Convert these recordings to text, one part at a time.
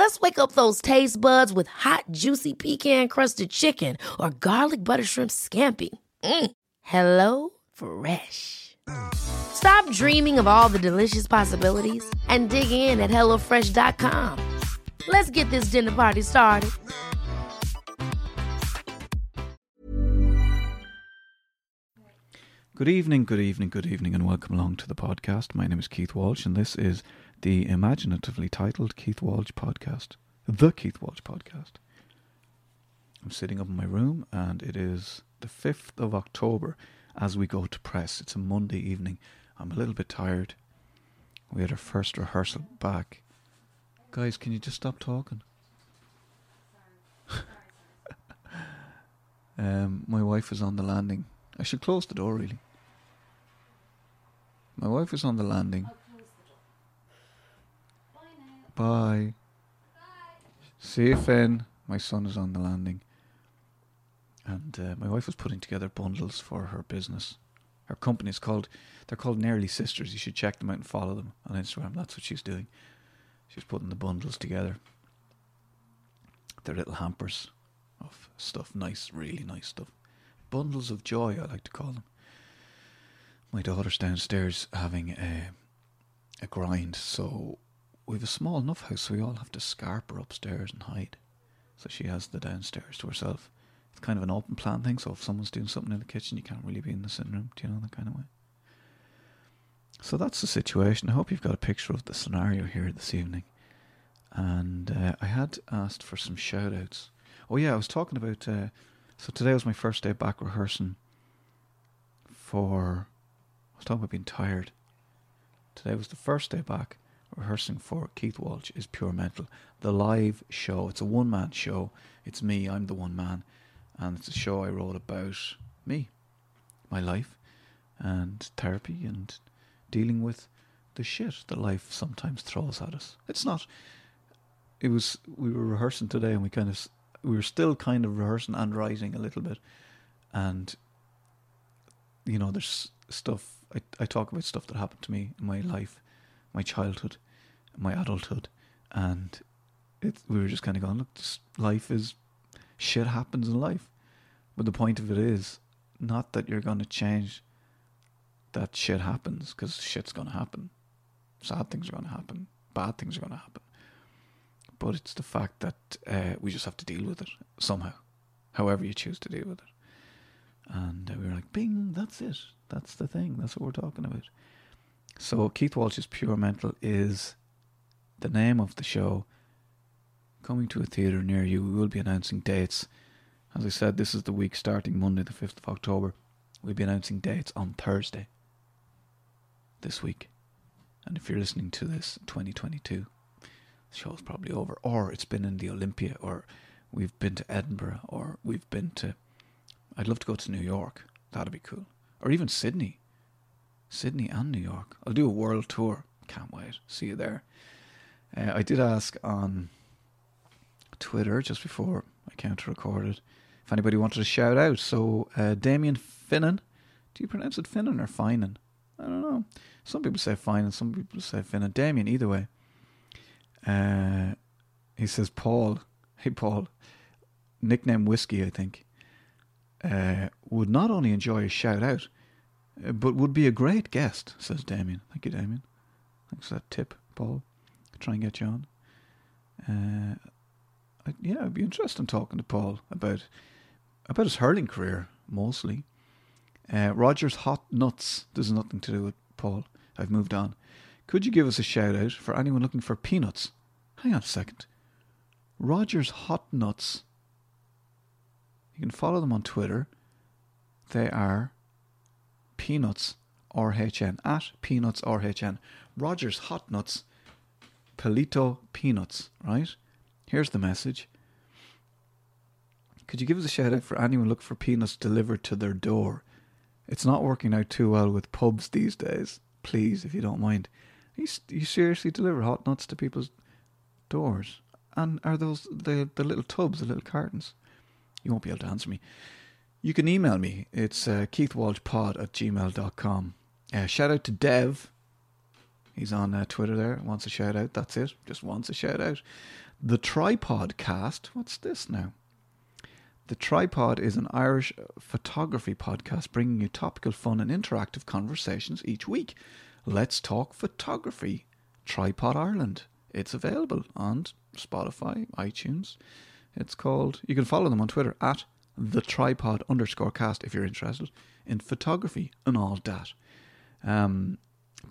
Let's wake up those taste buds with hot, juicy pecan crusted chicken or garlic butter shrimp scampi. Mm. Hello Fresh. Stop dreaming of all the delicious possibilities and dig in at HelloFresh.com. Let's get this dinner party started. Good evening, good evening, good evening, and welcome along to the podcast. My name is Keith Walsh, and this is the imaginatively titled Keith Walsh Podcast. The Keith Walsh Podcast. I'm sitting up in my room, and it is the 5th of October as we go to press. It's a Monday evening. I'm a little bit tired. We had our first rehearsal back. Guys, can you just stop talking? um, my wife is on the landing. I should close the door, really. My wife is on the landing. Bye. See you, Finn. My son is on the landing. And uh, my wife was putting together bundles for her business. Her company is called, they're called Nearly Sisters. You should check them out and follow them on Instagram. That's what she's doing. She's putting the bundles together. They're little hampers of stuff, nice, really nice stuff. Bundles of joy, I like to call them. My daughter's downstairs having a, a grind, so we've a small enough house, so we all have to scarper upstairs and hide. So she has the downstairs to herself. It's kind of an open plan thing, so if someone's doing something in the kitchen, you can't really be in the sitting room, do you know, that kind of way. So that's the situation. I hope you've got a picture of the scenario here this evening. And uh, I had asked for some shout outs. Oh, yeah, I was talking about. Uh, so today was my first day back rehearsing for. I was talking about being tired. Today was the first day back rehearsing for Keith Walsh is Pure Mental, the live show. It's a one man show. It's me, I'm the one man. And it's a show I wrote about me, my life, and therapy, and dealing with the shit that life sometimes throws at us. It's not. It was. We were rehearsing today, and we kind of. We were still kind of rehearsing and writing a little bit. And, you know, there's stuff. I, I talk about stuff that happened to me in my life my childhood, my adulthood, and it, we were just kind of going, look, life is shit happens in life, but the point of it is not that you're going to change that shit happens because shit's going to happen, sad things are going to happen, bad things are going to happen, but it's the fact that uh, we just have to deal with it somehow, however you choose to deal with it. And uh, we were like, bing, that's it. That's the thing. That's what we're talking about. So Keith Walsh's Pure Mental is the name of the show. Coming to a theatre near you, we will be announcing dates. As I said, this is the week starting Monday, the 5th of October. We'll be announcing dates on Thursday this week. And if you're listening to this 2022, the show's probably over. Or it's been in the Olympia, or we've been to Edinburgh, or we've been to. I'd love to go to New York. That'd be cool. Or even Sydney. Sydney and New York. I'll do a world tour. Can't wait. See you there. Uh, I did ask on Twitter just before I counter recorded if anybody wanted a shout out. So, uh, Damien Finnan. Do you pronounce it Finnan or Finan? I don't know. Some people say Finan, some people say Finnan. Damien, either way. Uh, he says, Paul. Hey, Paul. Nickname Whiskey, I think. Uh, would not only enjoy a shout out, but would be a great guest, says Damien. Thank you, Damien. Thanks for that tip, Paul. Try and get you on. Uh, I, yeah, I'd be interested in talking to Paul about about his hurling career mostly. Uh, Rogers Hot Nuts. Has nothing to do with Paul. I've moved on. Could you give us a shout out for anyone looking for peanuts? Hang on a second. Rogers Hot Nuts. You can follow them on Twitter. They are Peanuts RHN at Peanuts RHN. Rogers Hot Nuts, Pelito Peanuts, right? Here's the message. Could you give us a shout out for anyone looking for peanuts delivered to their door? It's not working out too well with pubs these days. Please, if you don't mind. You, you seriously deliver hot nuts to people's doors? And are those the, the little tubs, the little cartons? You won't be able to answer me. You can email me. It's uh, keithwalshpod at gmail.com. Uh, shout out to Dev. He's on uh, Twitter there. Wants a shout out. That's it. Just wants a shout out. The Tripod Cast. What's this now? The Tripod is an Irish photography podcast bringing you topical, fun, and interactive conversations each week. Let's talk photography. Tripod Ireland. It's available on Spotify, iTunes. It's called, you can follow them on Twitter at the tripod underscore cast if you're interested in photography and all that. Um,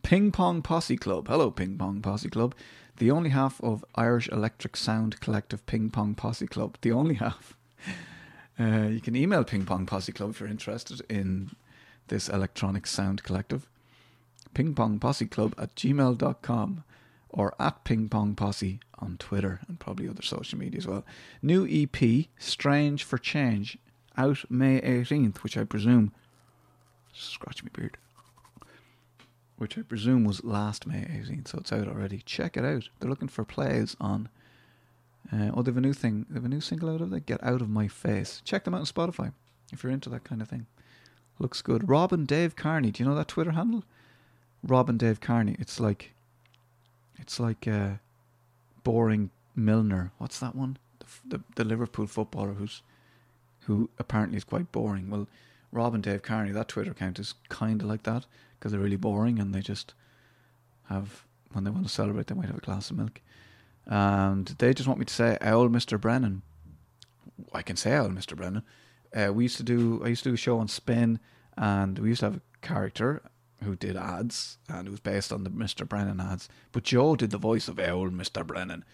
Ping Pong Posse Club. Hello, Ping Pong Posse Club. The only half of Irish Electric Sound Collective Ping Pong Posse Club. The only half. Uh, you can email Ping Pong Posse Club if you're interested in this electronic sound collective. Ping Pong Posse Club at gmail.com or at Ping Pong Posse on Twitter and probably other social media as well. New EP, Strange for Change, out May 18th, which I presume. Scratch me beard. Which I presume was last May 18th, so it's out already. Check it out. They're looking for plays on. Uh, oh, they have a new thing. They have a new single out of it. Get out of my face. Check them out on Spotify if you're into that kind of thing. Looks good. Robin Dave Carney. Do you know that Twitter handle? Robin Dave Carney. It's like it's like uh, boring Milner. What's that one? The, the, the Liverpool footballer who's who apparently is quite boring. Well, Rob and Dave Carney, that Twitter account is kind of like that because they're really boring and they just have when they want to celebrate they might have a glass of milk. And they just want me to say Owl Mr. Brennan. I can say Owl Mr. Brennan. Uh, we used to do I used to do a show on Spin and we used to have a character who did ads, and it was based on the Mr. Brennan ads. But Joe did the voice of old Mr. Brennan.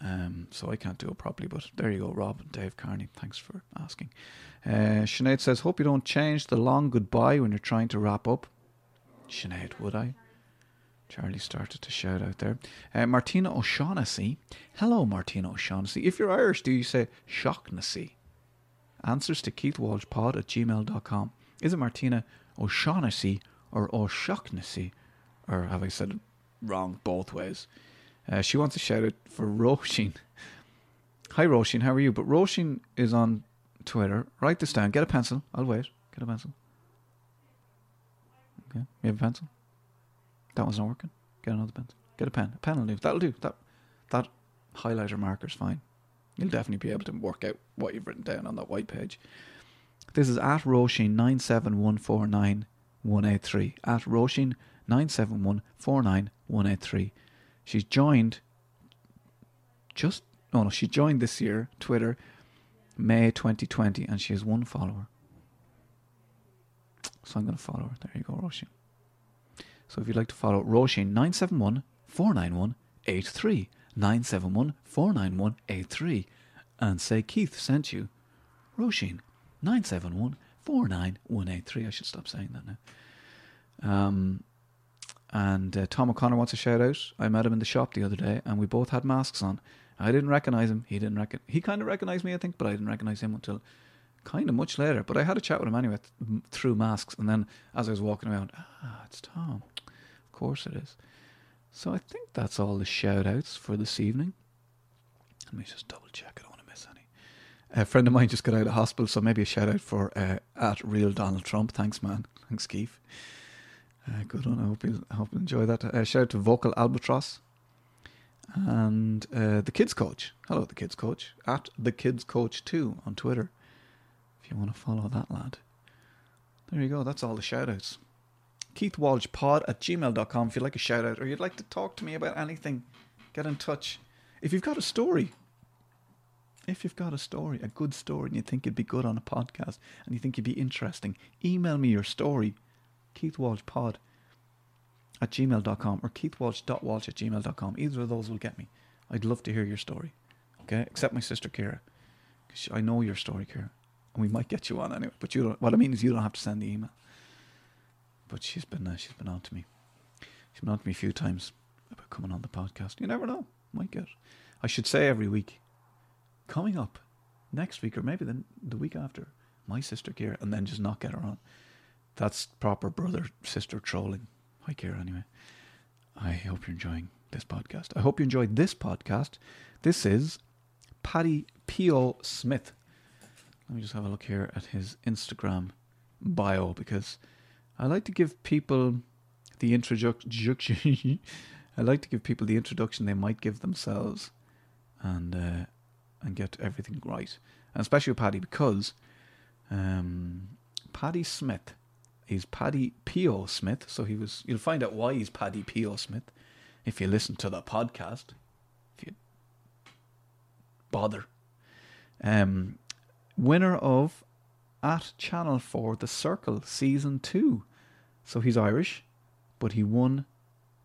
Um, so I can't do it properly, but there you go, Rob and Dave Carney. Thanks for asking. Uh, Sinead says, Hope you don't change the long goodbye when you're trying to wrap up. Sinead, would I? Charlie started to shout out there. Uh, Martina O'Shaughnessy. Hello, Martina O'Shaughnessy. If you're Irish, do you say Shaughnessy? Answers to keithwalshpod at gmail.com. Is it Martina O'Shaughnessy or shocknessy or have I said it wrong both ways? Uh, she wants a shout out for Roisin. Hi, Roisin, how are you? But Roisin is on Twitter. Write this down. Get a pencil. I'll wait. Get a pencil. Okay, you have a pencil? That one's not working. Get another pencil. Get a pen. A pen will do. That'll do. That, that highlighter marker's fine. You'll definitely be able to work out what you've written down on that white page. This is at Roisin97149 183 at Roisin 971 She's joined just oh no, she joined this year Twitter May 2020 and she has one follower. So I'm going to follow her. There you go, Roisin. So if you'd like to follow Roisin 971 491 83 971 491 83 and say Keith sent you, Roisin 971 49183. I should stop saying that now. Um, and uh, Tom O'Connor wants a shout out. I met him in the shop the other day, and we both had masks on. I didn't recognize him. He didn't reckon. He kind of recognized me, I think, but I didn't recognize him until kind of much later. But I had a chat with him anyway th- through masks, and then as I was walking around, ah, it's Tom. Of course it is. So I think that's all the shout outs for this evening. Let me just double check. I don't want to miss any. A friend of mine just got out of hospital, so maybe a shout out for uh, at real Donald Trump. Thanks, man. Thanks, Keith. Uh, good one. I hope you, hope you enjoy that. Uh, shout out to Vocal Albatross and uh, the kids coach. Hello, the kids coach at the kids coach two on Twitter. If you want to follow that lad, there you go. That's all the shout outs. Keith Walsh pod at gmail.com if you'd like a shout out or you'd like to talk to me about anything, get in touch. If you've got a story, if you've got a story, a good story, and you think it'd be good on a podcast and you think it'd be interesting, email me your story keithwalshpod at gmail.com or keithwalsh.walsh at gmail.com. Either of those will get me. I'd love to hear your story. Okay? Except my sister Kira. Cause I know your story, Kira. And we might get you on anyway. But you don't, what I mean is you don't have to send the email. But she's been uh, she's been on to me. She's been on to me a few times about coming on the podcast. You never know. Might get. I should say every week. Coming up next week or maybe then the week after my sister Kira, and then just not get her on. That's proper brother sister trolling. Hi Kira, anyway. I hope you're enjoying this podcast. I hope you enjoyed this podcast. This is Paddy Pio Smyth. Let me just have a look here at his Instagram bio because I like to give people the introduction. I like to give people the introduction they might give themselves, and uh, and get everything right. And especially Paddy because um, Paddy Smyth is Paddy Pio Smyth. So he was. You'll find out why he's Paddy Pio Smyth if you listen to the podcast. If you bother. Um, winner of at Channel 4 The Circle Season 2. So he's Irish, but he won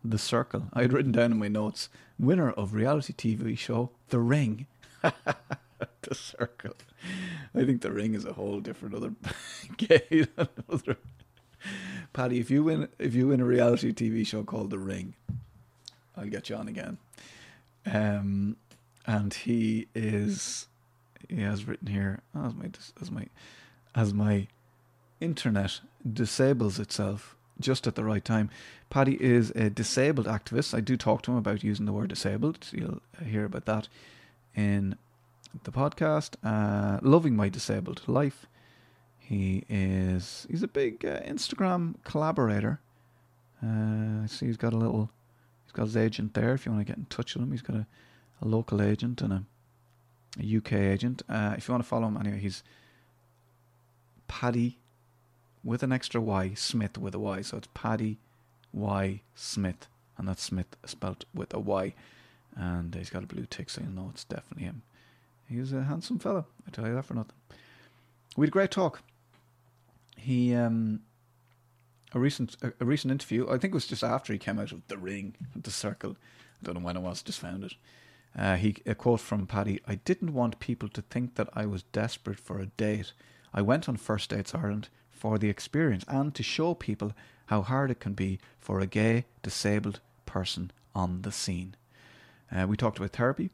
The Circle. I had written down in my notes winner of reality TV show The Ring. the Circle. I think The Ring is a whole different other game. other. Paddy, if you win if you win a reality TV show called The Ring, I'll get you on again. Um, and he is he has written here as my as my as my internet disables itself just at the right time. Paddy is a disabled activist. I do talk to him about using the word disabled. You'll hear about that in the podcast. Uh, loving my disabled life. He is he's a big uh, Instagram collaborator. Uh, I see he's got a little he's got his agent there. If you want to get in touch with him, he's got a, a local agent and a, a UK agent. Uh, if you want to follow him, anyway, he's Paddy with an extra Y, Smith with a Y. So it's Paddy Y Smith, and that's Smith spelt with a Y. And he's got a blue tick, so you know it's definitely him. He's a handsome fellow, I tell you that for nothing. We had a great talk. He um, a recent a, a, recent interview. I think it was just after he came out of the ring, the circle. I don't know when it was. Just found it. Uh, he a quote from Paddy. I didn't want people to think that I was desperate for a date. I went on First Dates Ireland for the experience and to show people how hard it can be for a gay disabled person on the scene. Uh, we talked about therapy.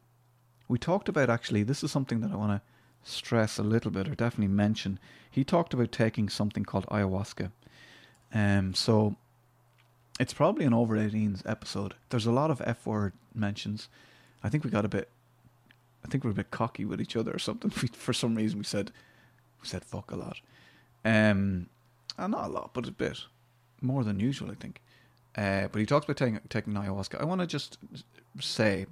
We talked about actually. This is something that I want to stress a little bit or definitely mention. He talked about taking something called ayahuasca. Um, so it's probably an over 18s episode. There's a lot of F word mentions. I think we got a bit. I think we're a bit cocky with each other or something. We, for some reason, we said we said fuck a lot. Um, uh, not a lot, but a bit more than usual, I think. Uh, but he talks about taking, taking ayahuasca. I want to just say,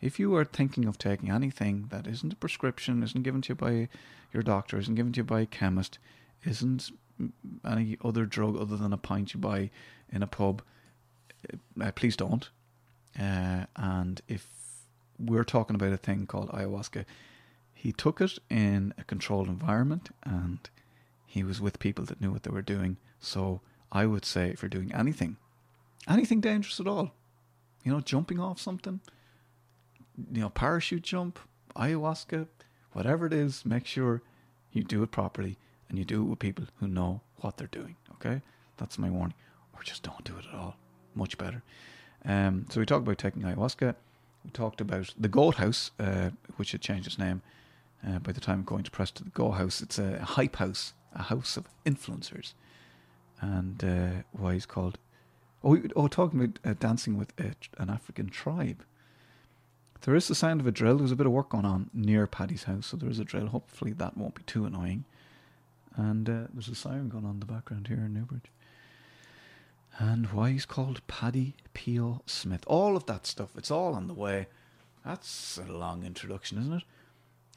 if you are thinking of taking anything that isn't a prescription, isn't given to you by your doctor, isn't given to you by a chemist, isn't any other drug other than a pint you buy in a pub, uh, please don't. Uh, and if we're talking about a thing called ayahuasca, he took it in a controlled environment and he was with people that knew what they were doing. So I would say if you're doing anything, anything dangerous at all, you know, jumping off something, you know, parachute jump, ayahuasca, whatever it is, make sure you do it properly and you do it with people who know what they're doing. Okay, that's my warning. Or just don't do it at all. Much better. Um, so we talked about taking ayahuasca. We talked about the Goat House, uh, which had changed its name. Uh, by the time I'm going to press to the Goat House, it's a hype house, a house of influencers. And uh, why he's called. Oh, oh talking about uh, dancing with a, an African tribe. There is the sound of a drill. There's a bit of work going on near Paddy's house, so there is a drill. Hopefully that won't be too annoying. And uh, there's a siren going on in the background here in Newbridge. And why he's called Paddy Pio Smyth. All of that stuff, it's all on the way. That's a long introduction, isn't it?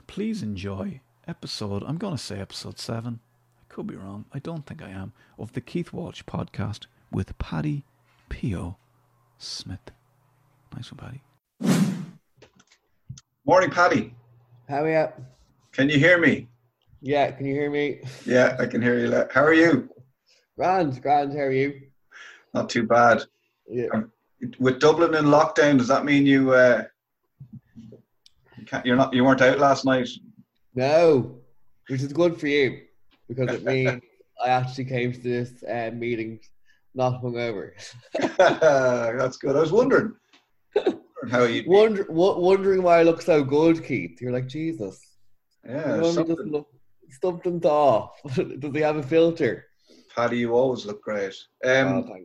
Please enjoy episode, I'm going to say episode 7. I could be wrong. I don't think I am. Of the Keith Walsh podcast with Paddy Pio Smyth. Nice one, Paddy. Morning, Paddy. How are you? Can you hear me? Yeah, can you hear me? Yeah, I can hear you. How are you? Grand, grand. How are you? Not too bad. Yeah. Um, with Dublin in lockdown, does that mean you uh, you can't, you're not you weren't out last night? No, which is good for you because it means I actually came to this uh, meeting not hungover. That's good. I was wondering, wondering how you Wonder, w- wondering why I look so good, Keith. You're like Jesus. Yeah, something. look something's off. Does he have a filter? Paddy, you always look great. Um, oh,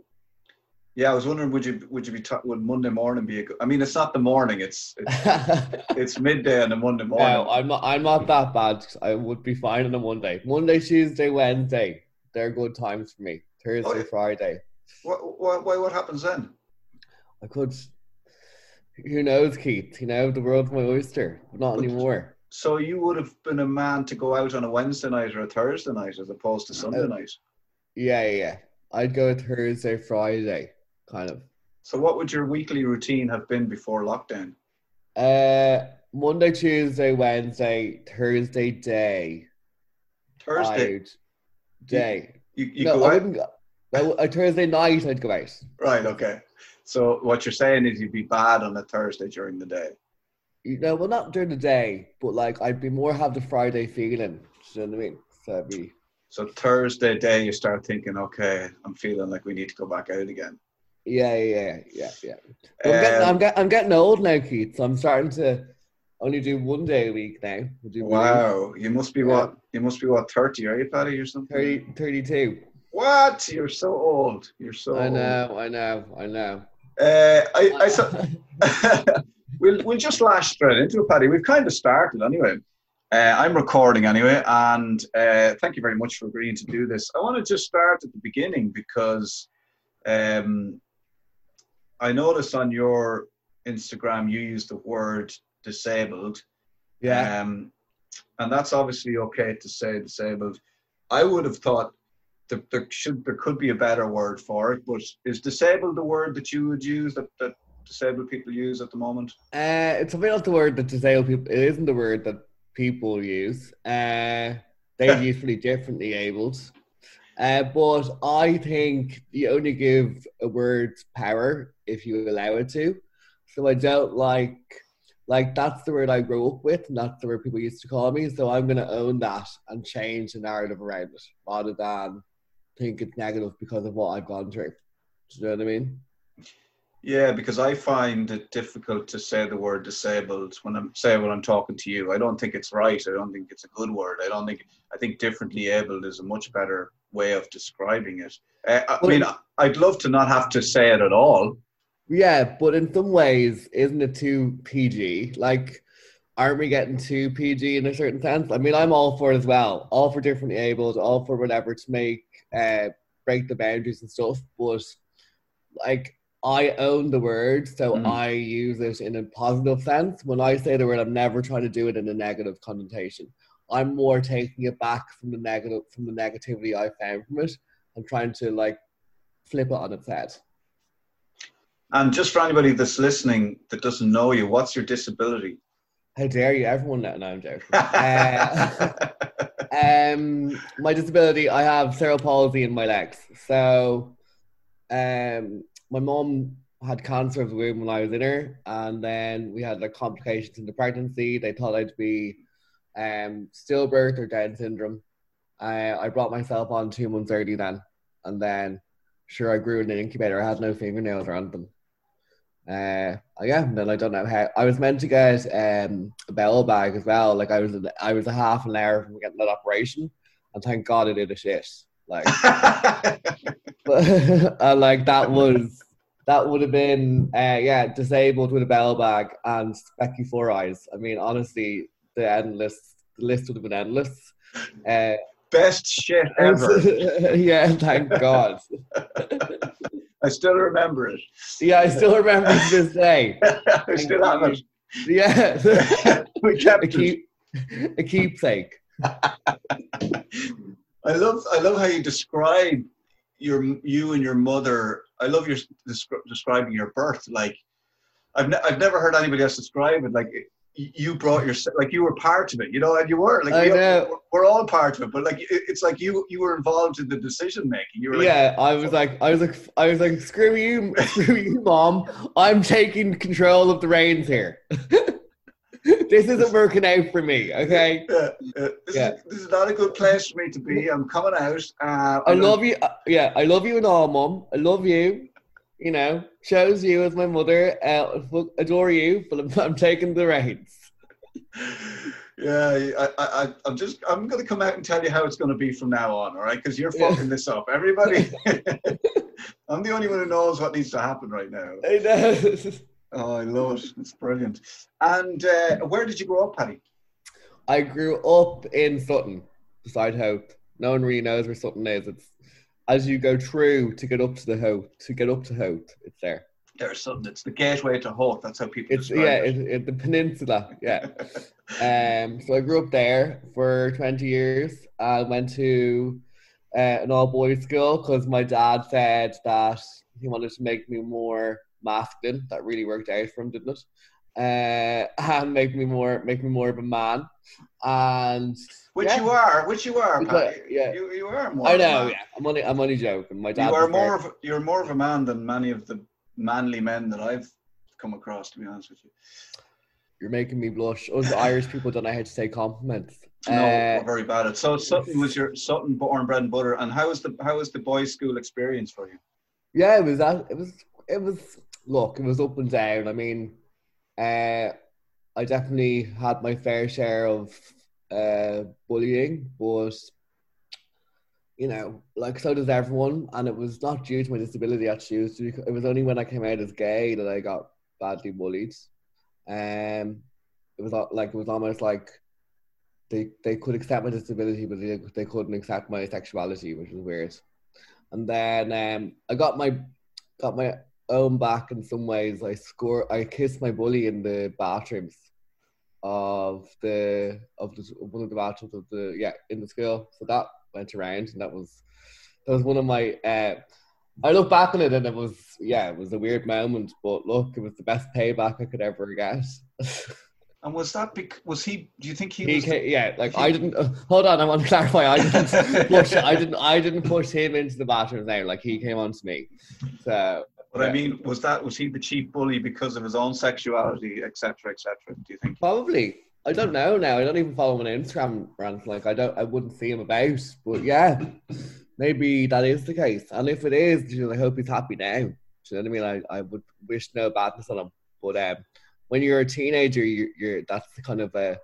yeah, I was wondering, would you would you be ta- would Monday morning be a good? I mean, it's not the morning; it's it's, it's midday on a Monday morning. no, I'm not. I'm not that bad. I would be fine on a Monday. Monday, Tuesday, Wednesday. They're good times for me. Thursday, yeah. Friday. What, what, what, what happens then? I could. Who knows, Keith? You know, the world's my oyster. But not But- anymore. So you would have been a man to go out on a Wednesday night or a Thursday night as opposed to Sunday Uh, night. Yeah, yeah. I'd go Thursday, Friday, kind of. So what would your weekly routine have been before lockdown? Uh, Monday, Tuesday, Wednesday, Thursday day. Thursday, I'd, day. you, you no, go I out. wouldn't No, a Thursday night, I'd go out. Right. Okay. So what you're saying is you'd be bad on a Thursday during the day. You know, well, not during the day, but like I'd be more have the Friday feeling. Do you know what I mean? So I'd be So Thursday day, you start thinking, okay, I'm feeling like we need to go back out again. yeah, yeah, yeah, yeah. But I'm, getting, I'm, get, I'm getting old now, Keith. So I'm starting to only do one day a week now. Wow, you must be Yeah. what? You must be what? Thirty, are you, Paddy, or something? 30, 32. What? You're so old. You're so. I old. know, I know, I know. Uh, I, I saw, we'll we'll just lash straight into it, Paddy. We've kind of started anyway. Uh, I'm recording anyway, and uh, thank you very much for agreeing to do this. I want to just start at the beginning because um, I noticed on your Instagram you used the word disabled. yeah. Um, and that's obviously okay to say disabled. I would have thought that there should there could be a better word for it, but is disabled the word that you would use that, that disabled people use at the moment? Uh, it's probably not the word that disabled people. It isn't the word that people use. Uh, they're usually differently abled. Uh, but I think you only give a word power if you allow it to. So I don't like, like that's the word I grew up with, and that's the word people used to call me. So I'm going to own that and change the narrative around it, rather than think it's negative because of what I've gone through. Do you know what I mean? Yeah, because I find it difficult to say the word disabled when I'm say when I'm talking to you. I don't think it's right. I don't think it's a good word. I don't think I think differently abled is a much better way of describing it. Uh, I mean, I'd love to not have to say it at all. Yeah, but in some ways, isn't it too PG? Like, aren't we getting too PG in a certain sense? I mean, I'm all for it as well, all for differently abled, all for whatever to make uh break the boundaries and stuff. But like, I own the word, so Mm. I use it in a positive sense. When I say the word, I'm never trying to do it in a negative connotation. I'm more taking it back from the negative, from the negativity I found from it, and trying to like flip it on its head. And just for anybody that's listening that doesn't know you, what's your disability? How dare you? Everyone know. No, I'm joking. Uh, um, my disability, I have cerebral palsy in my legs. So, um, my mom had cancer of the womb when I was in her, and then we had like complications in the pregnancy. They thought I'd be um stillbirth or Down syndrome. I I brought myself on two months early then, and then sure I grew in an incubator. I had no fingernails or anything. Uh, yeah, and then I don't know how. I was meant to get um a bell bag as well. Like I was, I was a half an hour from getting that operation, and thank God I did a shit. Like, and like that was that would have been uh yeah disabled with a bell bag and specky four eyes. I mean, honestly, the endless the list would have been endless. Uh, Best shit ever. yeah, thank God. I still remember it. Yeah, I still remember to this day. I still have it. Yeah, We a kept it. keep a keepsake. I love I love how you describe your you and your mother. I love your descri- describing your birth. Like I've ne- I've never heard anybody else describe it. Like you brought your like you were part of it, you know, and you were like we, know. we're all part of it. But like it's like you you were involved in the decision making. You were like, Yeah, I was like, I was like, I was like, screw you, screw you, mom. I'm taking control of the reins here. this isn't working out for me. Okay, Yeah, yeah. This, Yeah. Is, this is not a good place for me to be. I'm coming out. Uh, I love you. uh, Yeah, I love you and all, mom. I love you. You know, chose you as my mother. Uh, adore you, but I'm, I'm taking the reins. Yeah, I, I, I'm just, I'm going to come out and tell you how it's going to be from now on, all right? Because you're fucking this up. Everybody, I'm the only one who knows what needs to happen right now. I know. Oh, I love it. It's brilliant. And uh, where did you grow up, Paddy? I grew up in Sutton, beside Howth. No one really knows where Sutton is. It's as you go through to get up to the Howth, to get up to Howth, it's there. There's something. It's the gateway to Howth. That's how people It's yeah, it. it, it, the peninsula. Yeah. um. So I grew up there for twenty years. I went to uh, an all boys school because my dad said that he wanted to make me more masculine. That really worked out for him, didn't it? Uh, and make me more, make me more of a man. And which yeah. you are, which you are, Paddy. yeah. You, you are more. I know, yeah. I'm only, I'm only joking. My dad. You are more of you're more of a man than many of the manly men that I've come across. To be honest with you, You're making me blush. Us Irish people don't know how to say compliments. no, Uh, very bad at. So Sutton was your Sutton born bread and butter. And how was the how was the boys' school experience for you? Yeah, it was that. It was. It was. Look, it was up and down. I mean, uh, I definitely had my fair share of uh, bullying, but you know, like so does everyone. And it was not due to my disability. Actually, it was, it was only when I came out as gay that I got badly bullied. Um, it was like it was almost like they they could accept my disability, but they they couldn't accept my sexuality, which was weird. And then um, I got my got my own back in some ways. I score. I kissed my bully in the bathrooms of the of the one of the bathrooms of the yeah in the school. So that went around, and that was that was one of my. Uh, I look back on it, and it was yeah, it was a weird moment, but look, it was the best payback I could ever get. And was that bec- was he? Do you think he, He was? ca yeah, like I didn't. Uh, hold on, I want to clarify. I didn't push. I didn't. I didn't push him into the bathroom now. Like he came on to me. So But I mean, was that was he the chief bully because of his own sexuality, etc., etc.? Do you think? probably. I don't know now. I don't even follow him on Instagram anything. Like I don't. I wouldn't see him about. But yeah, maybe that is the case. And if it is, you know, I hope he's happy now. Do you know what I mean? I, I would wish no badness on him. But um, when you're a teenager, you're, you're that's the kind of a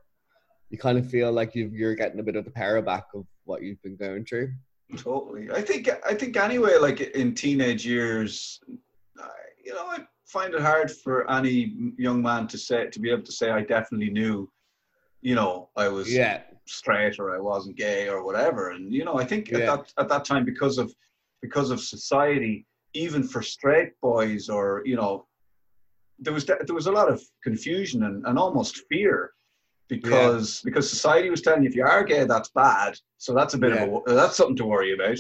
you kind of feel like you you're getting a bit of the power back of what you've been going through. Totally. I think. I think anyway. Like in teenage years, you know, I find it hard for any young man to say to be able to say I definitely knew. You know, I was Yeah, straight or I wasn't gay or whatever. And you know, I think at that at that time because of because of society, even for straight boys or you know, there was there was a lot of confusion and, and almost fear because because society was telling you if you are gay that's bad. So that's a bit of a that's something to worry about.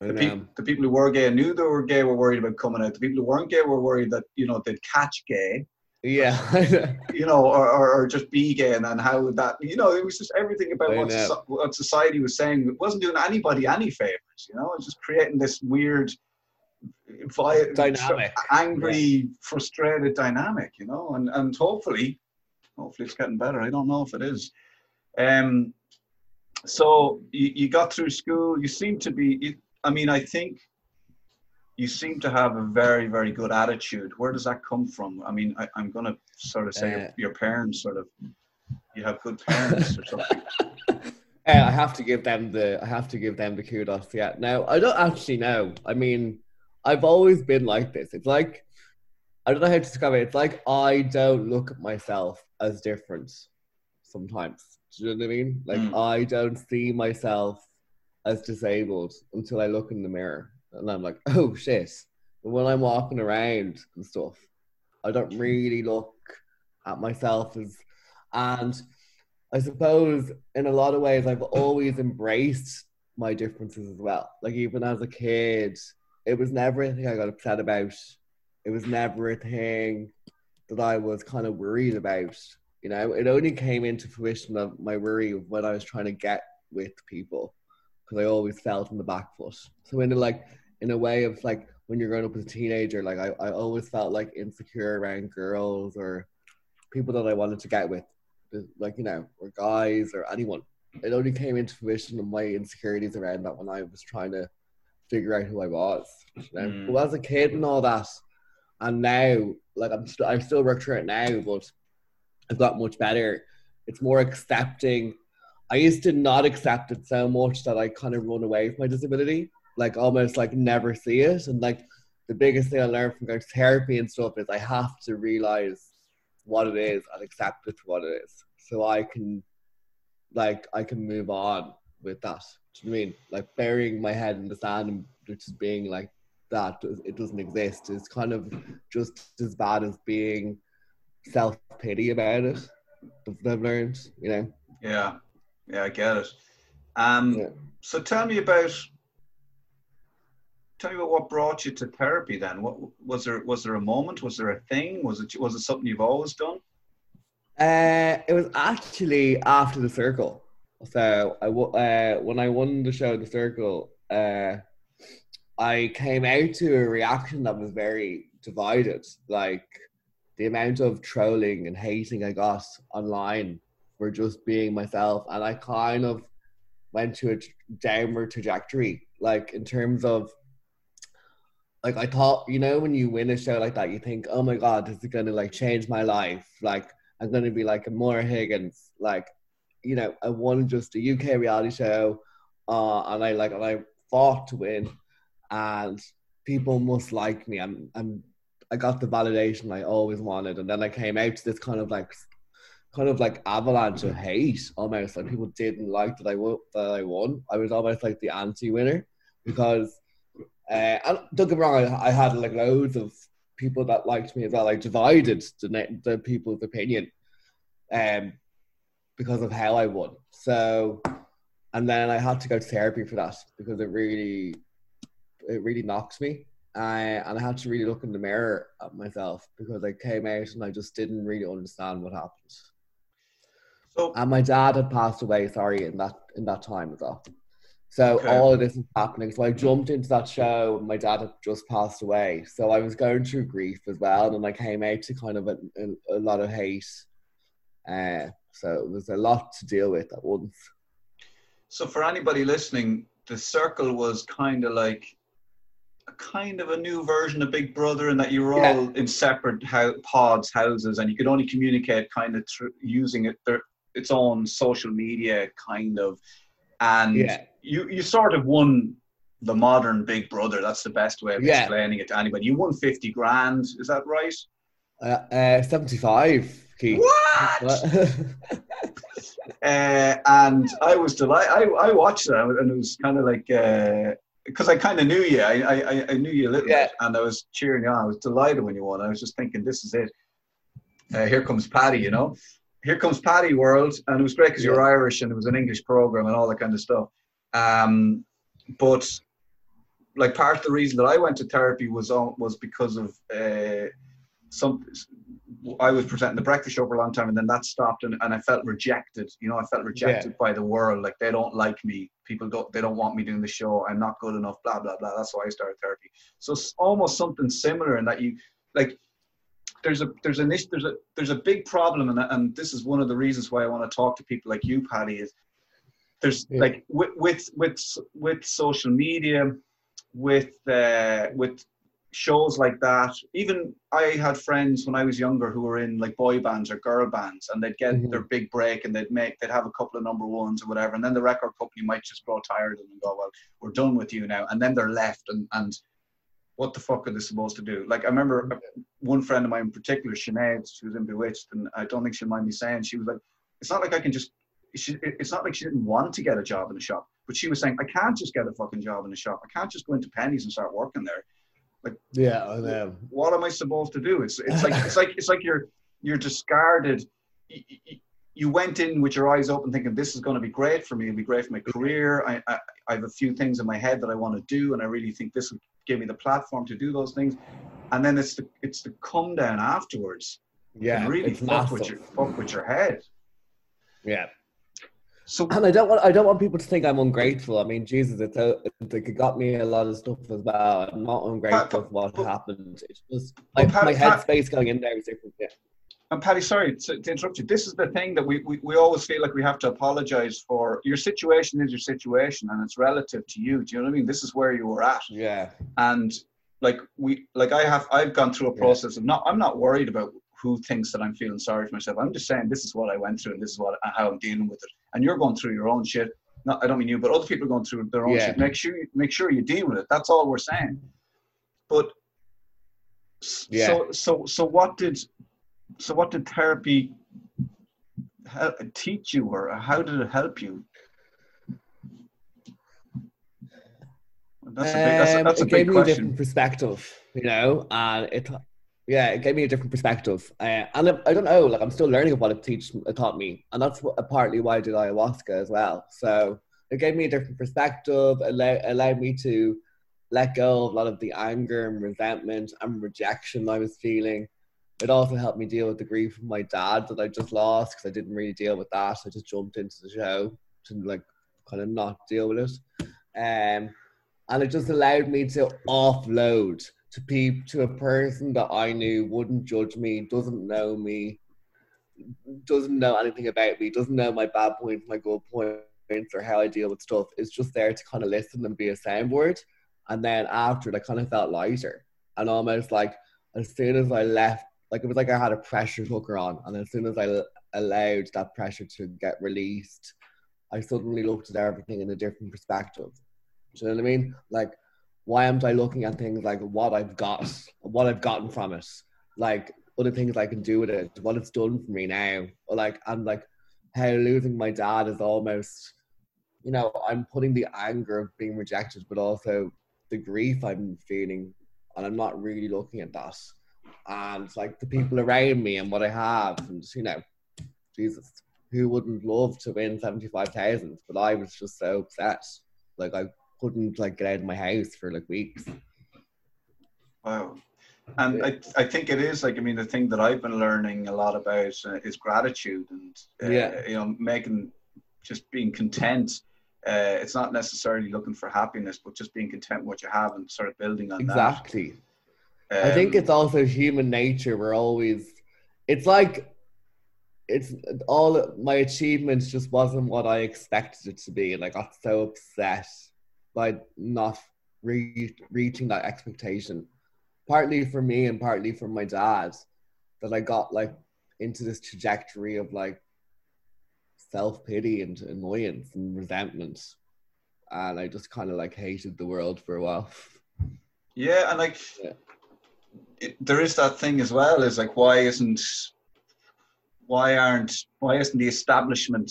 The, peop um, the people who were gay knew they were gay were worried about coming out. The people who weren't gay were worried that you know they'd catch gay yeah, you know, or, or, or just be gay, and then how would that, you know, it was just everything about what, soci- what society was saying. It wasn't doing anybody any favors, you know, it was just creating this weird, vi- Dynamic. angry, frustrated dynamic, you know, and, and hopefully, hopefully it's getting better. I don't know if it is. Um, so you, you got through school, you seem to be, you, I mean, I think you seem to have a very, very good attitude. Where does that come from? I mean, I, I'm going to sort of say Uh, your, your parents sort of, you have good parents or something. Uh, I have to give them the I have to give them the kudos. Yeah. Now I don't actually know. I mean, I've always been like this. It's like I don't know how to describe it. It's like I don't look at myself as different sometimes. Do you know what I mean? Like Mm. I don't see myself as disabled until I look in the mirror and I'm like, oh shit. But when I'm walking around and stuff, I don't really look at myself as and I suppose in a lot of ways I've always embraced my differences as well. Like even as a kid, it was never a thing I got upset about. It was never a thing that I was kind of worried about. You know, it only came into fruition of my worry of when I was trying to get with people because I always felt in the back foot. So in a, like in a way of like when you're growing up as a teenager, like I, I always felt like insecure around girls or people that I wanted to get with like you know, or guys or anyone. It only came into fruition of my insecurities around that when I was trying to figure out who I was. You know? Mm. But as a kid and all that, and now like I'm st- I'm still work through it now, but I've got much better. it's more accepting. I used to not accept it so much that I kind of run away from my disability, like almost like never see it. And like the biggest thing I learned from therapy and stuff is I have to realize what it is and accept it for what it is, so I can like I can move on with that. Do you know I mean? Like burying my head in the sand and just being like that it doesn't exist is kind of just as bad as being self pity about it. I've learned, you know. Yeah, yeah, I get it. Um, Yeah. so tell me about tell me about what brought you to therapy. Then, what was there? Was there a moment? Was there a thing? Was it was it something you've always done? Uh, it was actually after the circle. So I uh, when I won the show, the circle, uh, I came out to a reaction that was very divided. Like the amount of trolling and hating I got online for just being myself, and I kind of went to a downward trajectory. Like in terms of like I thought, you know, when you win a show like that, you think, oh my god, this is gonna like change my life. Like I'm gonna be like a Maura Higgins. Like, you know, I won just a UK reality show, uh, and I like and I fought to win, and people must like me. I'm I'm I got the validation I always wanted, and then I came out to this kind of like kind of like avalanche of hate almost like people didn't like that I won that I won. I was almost like the anti-winner because uh, and don't get me wrong, I, I had like loads of people that liked me as well. I divided the ne- the people's opinion, um, because of how I won. So, and then I had to go to therapy for that because it really, it really knocks me. I and I had to really look in the mirror at myself because I came out and I just didn't really understand what happened. So And my dad had passed away. Sorry, in that in that time as well. So Okay. all of this is happening. So I jumped into that show. and My dad had just passed away. So I was going through grief as well, and I came out to kind of a, a, a lot of hate. Uh, so it was a lot to deal with at once. So for anybody listening, the circle was kind of like a kind of a new version of Big Brother, in that you were Yeah. all in separate hou- pods, houses, and you could only communicate kind of thr using it their, its own social media, kind of. And Yeah. you you sort of won the modern Big Brother. That's the best way of Yeah. explaining it to anybody. You won fifty grand. Is that right? Uh, uh, Seventy-five. Keith. What? Uh, and I was delighted. I, I watched that, and it was kind of like because I kind of knew you. I, I I knew you a little Yeah. bit, and I was cheering you on. I was delighted when you won. I was just thinking, this is it. Uh, here comes Paddy, you know. Here comes Paddy World, and it was great because you're Irish and it was an English program and all that kind of stuff. Um, but like part of the reason that I went to therapy was on was because of uh, some. I was presenting the breakfast show for a long time, and then that stopped, and, and I felt rejected. You know, I felt rejected by the world. Like they don't like me. People don't. They don't want me doing the show. I'm not good enough. Blah blah blah. That's why I started therapy. So it's almost something similar in that you like. There's a there's an issue, there's a there's a big problem, and and this is one of the reasons why I want to talk to people like you, Paddy. Is there's Yeah. like with with with with social media, with uh, with shows like that. Even I had friends when I was younger who were in like boy bands or girl bands, and they'd get Mhm. their big break and they'd make they'd have a couple of number ones or whatever, and then the record company might just grow tired of them and go, "Well, we're done with you now," and then they're left and and what the fuck are they supposed to do? Like I remember one friend of mine in particular, Sinead, she was in B*Witched, and I don't think she'll mind me saying she was like, "It's not like I can just." She, it's not like she didn't want to get a job in a shop, but she was saying, "I can't just get a fucking job in a shop. I can't just go into Penneys and start working there." Like, yeah, I what am I supposed to do? It's it's like it's like it's like you're you're discarded. You, you, you went in with your eyes open, thinking this is going to be great for me. It'll be great for my career. I, I I have a few things in my head that I want to do, and I really think this will give me the platform to do those things. And then it's the it's the come down afterwards. Yeah, really fuck with your fuck with your head. Yeah. So And I don't want I don't want people to think I'm ungrateful. I mean, Jesus, it's a, it got me a lot of stuff as well. I'm not ungrateful But- for what but- happened. It's just like Pat- my headspace going in there is different. Yeah. And Paddy, sorry to, to interrupt you. This is the thing that we, we, we always feel like we have to apologize for. Your situation is your situation and it's relative to you. Do you know what I mean? This is where you were at. Yeah. And like we like I have I've gone through a Yeah. process of not I'm not worried about who thinks that I'm feeling sorry for myself. I'm just saying this is what I went through and this is what how I'm dealing with it. And you're going through your own shit. Not, I don't mean you, but other people are going through their own Yeah. shit. Make sure you, make sure you deal with it. That's all we're saying. But Yeah. so so so what did so what did therapy teach you, or how did it help you? That's a big, that's a, Um, that's a it gave big me a different perspective, you know, and it, yeah, it gave me a different perspective. Uh, and I, I don't know, like I'm still learning about what it teach, it taught me, and that's what, partly why I did ayahuasca as well. So it gave me a different perspective, allow, allowed me to let go of a lot of the anger and resentment and rejection I was feeling. It also helped me deal with the grief of my dad that I just lost because I didn't really deal with that. I just jumped into the show to like kind of not deal with it. Um, and it just allowed me to offload to peep to a person that I knew wouldn't judge me, doesn't know me, doesn't know anything about me, doesn't know my bad points, my good points, or how I deal with stuff. It's just there to kind of listen and be a soundboard. And then after I kind of felt lighter and almost like as soon as I left, like it was like I had a pressure cooker on, and as soon as I allowed that pressure to get released, I suddenly looked at everything in a different perspective. Do you know what I mean? Like, why am I looking at things like what I've got, what I've gotten from it, like other things I can do with it, what it's done for me now, or like, and like how losing my dad is almost, you know, I'm putting the anger of being rejected, but also the grief I'm feeling, and I'm not really looking at that, and like the people around me and what I have, and you know, Jesus, who wouldn't love to win seventy five thousand? But I was just so upset, like I couldn't like get out of my house for like weeks. Wow. And I, I think it is like I mean the thing that I've been learning a lot about uh, is gratitude and uh, Yeah. you know making just being content. Uh, it's not necessarily looking for happiness, but just being content with what you have and sort of building on that Exactly. that. I think Um, it's also human nature. We're always, it's like, it's all my achievements just wasn't what I expected it to be, and I got so upset by not re- reaching that expectation. Partly for me and partly for my dad, that I got like into this trajectory of like self pity and annoyance and resentment, and I just kind of like hated the world for a while. Yeah, and like Yeah. It, there is that thing as well. Is like why isn't why aren't why isn't the establishment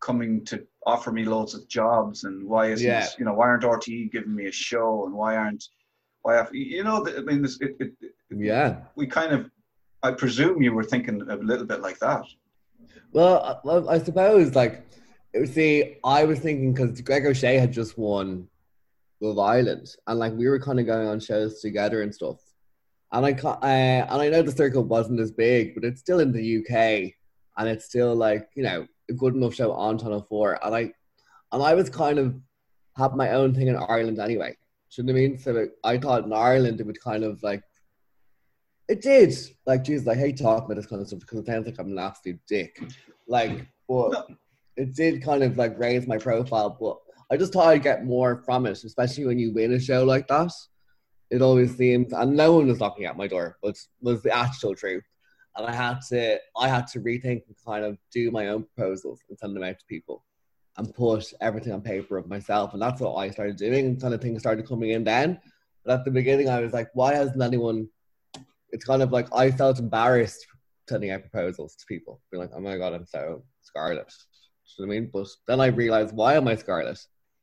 coming to offer me loads of jobs and why isn't Yeah. you know why aren't RTE giving me a show and why aren't why have you know I mean this, it, it, Yeah. we kind of I presume you were thinking a little bit like that. Well, I- well, I suppose like see, I was thinking because Greg O'Shea had just won Love Island, and like we were kind of going on shows together and stuff. And I uh, and I know the circle wasn't as big, but it's still in the UK, and it's still like you know a good enough show on Channel Four. And I and I was kind of have my own thing in Ireland anyway. Shouldn't I mean? So like, I thought in Ireland it would kind of like it did. Like, Jesus, I hate talking about this kind of stuff because it sounds like I'm an absolute dick. Like, but it did kind of like raise my profile. But I just thought I'd get more from it, especially when you win a show like that. It always seems, and no one was knocking at my door, but was the actual truth. And I had to, I had to rethink and kind of do my own proposals and send them out to people, and put everything on paper of myself. And that's what I started doing. And kind of things started coming in then. But at the beginning, I was like, why hasn't anyone it's kind of like I felt embarrassed sending out proposals to people, being like, "Oh my god, I'm so Scarlet." Do you know what I mean? But then I realized, why am I Scarlet?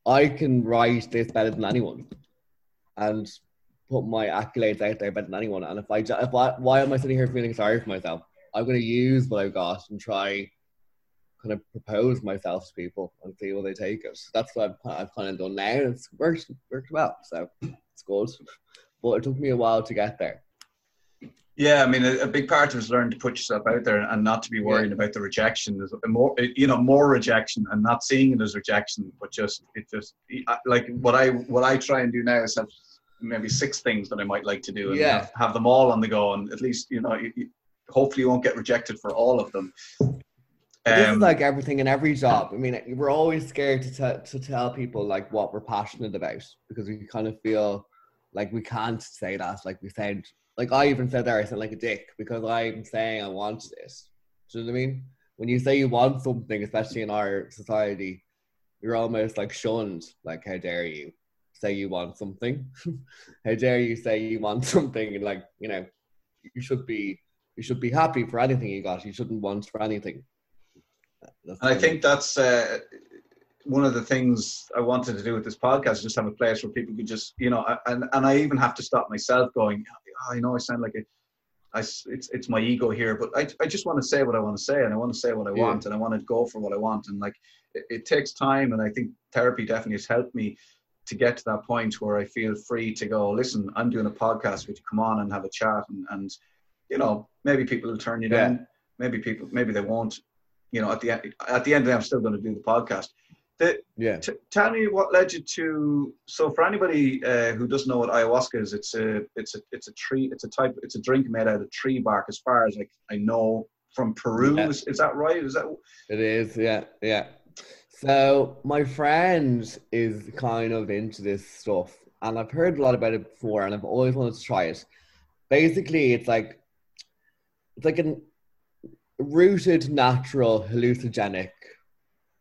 I can write this better than anyone, and put my accolades out there better than anyone. And if I, if I why am I sitting here feeling sorry for myself? I'm going to use what I've got and try kind of propose myself to people and see will they take it. That's what I've, I've kind of done now, and it's worked worked well. So it's good, but it took me a while to get there. Yeah, I mean, a, a big part of it is learning to put yourself out there and not to be worried about the rejection. There's more, you know, more rejection and not seeing it as rejection, but just it just like what I what I try and do now is have maybe six things that I might like to do and Yeah. have, have them all on the go, and at least you know, you, you, hopefully you won't get rejected for all of them. But this is Um, like everything in every job. I mean, we're always scared to, te- to tell people like what we're passionate about because we kind of feel like we can't say that. Like we sound like I even said there, I sound like a dick because I'm saying I want this. Do you know what I mean? When you say you want something, especially in our society, you're almost like shunned. Like, how dare you say you want something? how dare you say you want something? And like, you know, you should be you should be happy for anything you got. You shouldn't want for anything. That's and I think that's uh, one of the things I wanted to do with this podcast, just have a place where people could just, you know, and, and I even have to stop myself going, oh, I know I sound like a, I, it's, it's my ego here, but I, I just want to say what I want to say and I want to say what I yeah. want and I want to go for what I want. And like, it, it takes time. And I think therapy definitely has helped me to get to that point where I feel free to go, listen, I'm doing a podcast, would you come on and have a chat? And, and you know, maybe people will turn you yeah. down. Maybe people, maybe they won't. You know, at the end, at the end of the day, I'm still going to do the podcast. The, yeah. T- tell me what led you to. So, for anybody uh, who doesn't know what ayahuasca is, it's a it's a it's a tree. It's a type. It's a drink made out of tree bark. As far as I, I know, from Peru. Yeah. Is, is that right? Is that? It is. Yeah. Yeah. So my friend is kind of into this stuff, and I've heard a lot about it before, and I've always wanted to try it. Basically, it's like it's like a rooted natural hallucinogenic